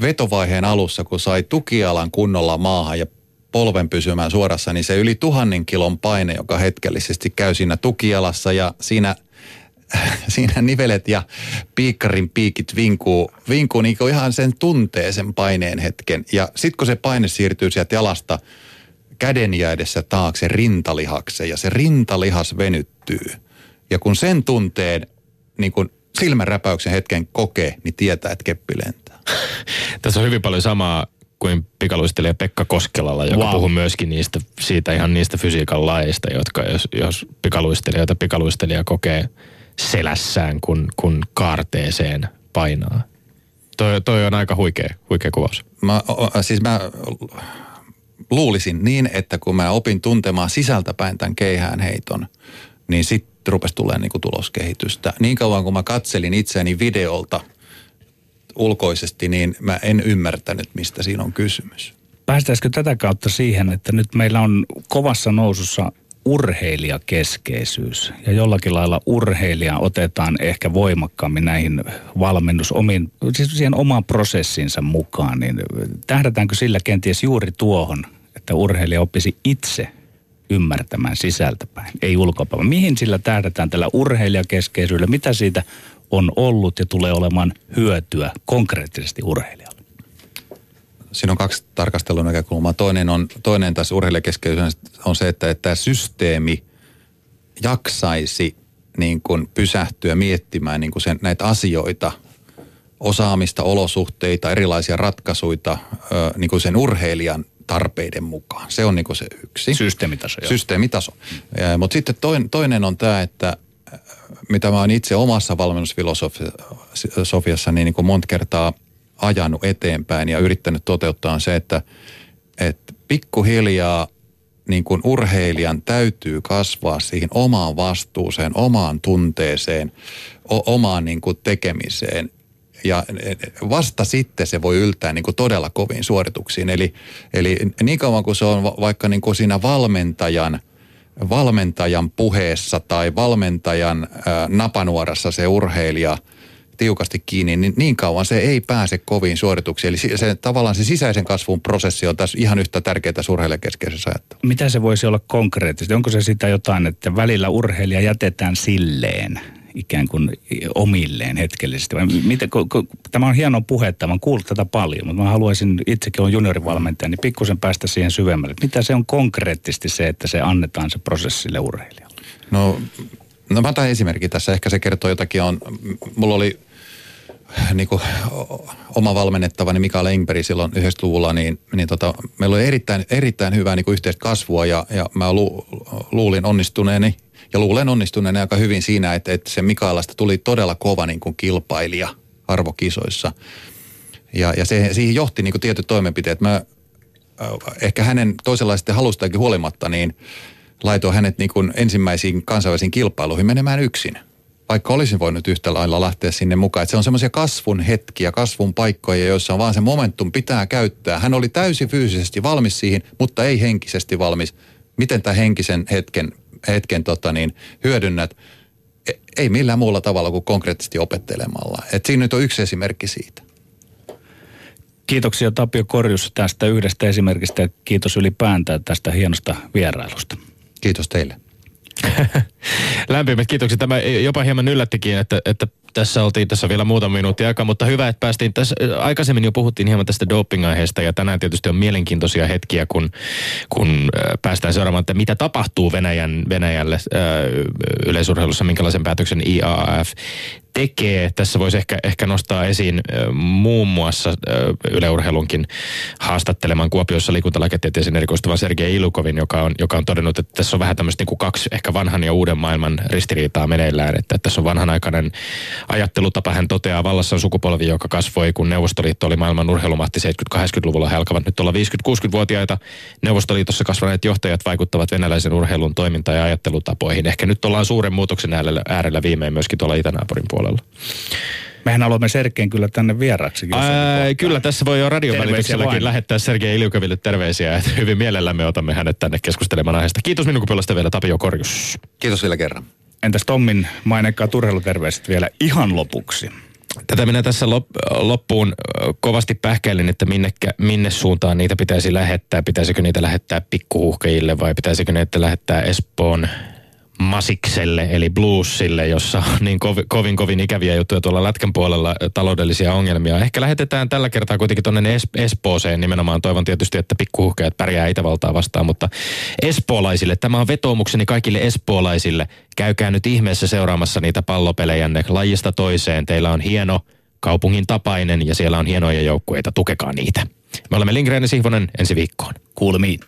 vetovaiheen alussa, kun sai tukialan kunnolla maahan ja polven pysymään suorassa, niin se yli tuhannen kilon paine, joka hetkellisesti käy siinä tukialassa ja siinä – siinä nivelet ja piikkarin piikit vinkuu, vinkuu niin ihan sen tuntee sen paineen hetken. Ja sitten kun se paine siirtyy sieltä jalasta käden jäädessä taakse rintalihakseen ja se rintalihas venyttyy. Ja kun sen tunteen niin kun silmänräpäyksen hetken kokee, niin tietää, että keppi lentää. Tässä on hyvin paljon samaa kuin pikaluistelija Pekka Koskelalla, joka wow. puhuu myöskin niistä, siitä ihan niistä fysiikan laeista, jotka jos, jos pikaluistelija tai pikaluistelija kokee selässään, kun, kun kaarteeseen painaa. Toi, toi on aika huikea, huikea kuvaus. Mä, siis mä luulisin niin, että kun mä opin tuntemaan sisältäpäin tämän keihään heiton, niin sitten rupesi tulemaan niin tuloskehitystä. Niin kauan kun mä katselin itseäni videolta ulkoisesti, niin mä en ymmärtänyt, mistä siinä on kysymys. Päästäisikö tätä kautta siihen, että nyt meillä on kovassa nousussa urheilijakeskeisyys ja jollakin lailla urheilija otetaan ehkä voimakkaammin näihin valmennus omiin, siis siihen omaan prosessinsa mukaan, niin tähdätäänkö sillä kenties juuri tuohon, että urheilija oppisi itse ymmärtämään sisältäpäin, ei ulkopäin. Mihin sillä tähdätään tällä urheilijakeskeisyydellä? Mitä siitä on ollut ja tulee olemaan hyötyä konkreettisesti urheilijalle? Siinä on kaksi tarkastelun näkökulmaa. Toinen, on, toinen tässä urheilijakeskeisyydessä on se, että, että tämä systeemi jaksaisi niin kuin pysähtyä miettimään niin kuin sen, näitä asioita, osaamista, olosuhteita, erilaisia ratkaisuja niin kuin sen urheilijan tarpeiden mukaan. Se on niin kuin se yksi. Systeemitaso. Joo. Systeemitaso. Mutta sitten toinen, toinen on tämä, että, mitä mä oon itse omassa valmennusfilosofiassa niin, niin kuin monta kertaa ajanut eteenpäin ja yrittänyt toteuttaa on se, että, että pikkuhiljaa niin kuin urheilijan täytyy kasvaa siihen omaan vastuuseen, omaan tunteeseen, o- omaan niin kuin tekemiseen. Ja vasta sitten se voi yltää niin kuin todella koviin suorituksiin. Eli, eli niin kauan kuin se on vaikka niin kuin siinä valmentajan – valmentajan puheessa tai valmentajan ää, napanuorassa se urheilija tiukasti kiinni, niin niin kauan se ei pääse koviin suorituksiin. Eli se, se, tavallaan se sisäisen kasvun prosessi on tässä ihan yhtä tärkeää urheilijakeskeisessä ajattelussa. Mitä se voisi olla konkreettisesti? Onko se sitä jotain, että välillä urheilija jätetään silleen? ikään kuin omilleen hetkellisesti? Vai kun, tämä on hieno puhetta, mä kuullut tätä paljon, mutta mä haluaisin, itsekin on juniorivalmentaja, niin pikkusen päästä siihen syvemmälle. Mitä se on konkreettisesti se, että se annetaan se prosessille urheilijalle? No, no mä otan esimerkki tässä, ehkä se kertoo jotakin. On, mulla oli niin kuin, oma valmennettavani Mikael Engberg silloin 90-luvulla, niin, niin tota, meillä oli erittäin, erittäin hyvää niin yhteistä kasvua ja, ja mä lu, luulin onnistuneeni ja luulen onnistuneen aika hyvin siinä, että, että se Mikaelasta tuli todella kova niin kuin kilpailija arvokisoissa. Ja, ja se, siihen johti niin kuin tietyt toimenpiteet. Mä äh, ehkä hänen toisenlaisten halustakin huolimatta, niin laitoin hänet niin kuin ensimmäisiin kansainvälisiin kilpailuihin menemään yksin. Vaikka olisin voinut yhtä lailla lähteä sinne mukaan. Että se on semmoisia kasvun hetkiä, kasvun paikkoja, joissa on vaan se momentum pitää käyttää. Hän oli täysin fyysisesti valmis siihen, mutta ei henkisesti valmis. Miten tämä henkisen hetken hetken tota niin, hyödynnät, e, ei millään muulla tavalla kuin konkreettisesti opettelemalla. Et siinä nyt on yksi esimerkki siitä. Kiitoksia Tapio Korjus tästä yhdestä esimerkistä ja kiitos ylipäätään tästä hienosta vierailusta. Kiitos teille. Lämpimät kiitokset. Tämä jopa hieman yllättikin, että, että tässä oltiin tässä vielä muutama minuutti aikaa, mutta hyvä, että päästiin tässä. Aikaisemmin jo puhuttiin hieman tästä doping-aiheesta ja tänään tietysti on mielenkiintoisia hetkiä, kun, kun päästään seuraamaan, että mitä tapahtuu Venäjän, Venäjälle äh, yleisurheilussa, minkälaisen päätöksen IAAF tekee. Tässä voisi ehkä, ehkä nostaa esiin muun muassa yleurheilunkin haastatteleman Kuopiossa liikuntalääketieteeseen erikoistuvan Sergei Ilukovin, joka on, joka on todennut, että tässä on vähän tämmöistä niin kuin kaksi ehkä vanhan ja uuden maailman ristiriitaa meneillään. Että tässä on vanhanaikainen ajattelutapa. Hän toteaa, vallassa on sukupolvi, joka kasvoi, kun Neuvostoliitto oli maailman urheilumahti 70-80-luvulla. He alkavat nyt olla 50-60-vuotiaita. Neuvostoliitossa kasvaneet johtajat vaikuttavat venäläisen urheilun toiminta- ja ajattelutapoihin. Ehkä nyt ollaan suuren muutoksen äärellä, äärellä viimein myöskin tuolla itänaapurin puolella puolella. Mehän haluamme Sergeen kyllä tänne vieraksi. Ää, kyllä, tässä voi jo radiovälitykselläkin lähettää Sergei Iliukaville terveisiä. Että hyvin mielellämme otamme hänet tänne keskustelemaan aiheesta. Kiitos minun puolesta vielä Tapio Korjus. Kiitos vielä kerran. Entäs Tommin mainekkaa turheiluterveiset vielä ihan lopuksi? Tätä minä tässä loppuun kovasti pähkäilin, että minne, minne suuntaan niitä pitäisi lähettää. Pitäisikö niitä lähettää pikkuhuhkeille vai pitäisikö niitä lähettää Espoon Masikselle eli Bluesille, jossa on niin kovin, kovin, kovin ikäviä juttuja tuolla lätkän puolella taloudellisia ongelmia. Ehkä lähetetään tällä kertaa kuitenkin tuonne es- Espooseen nimenomaan. Toivon tietysti, että pikkuhuhkeat pärjää Itävaltaa vastaan, mutta espoolaisille, tämä on vetoomukseni kaikille espoolaisille. Käykää nyt ihmeessä seuraamassa niitä pallopelejänne lajista toiseen. Teillä on hieno kaupungin tapainen ja siellä on hienoja joukkueita. Tukekaa niitä. Me olemme Lindgren ja Sihvonen ensi viikkoon. Kuulemiin.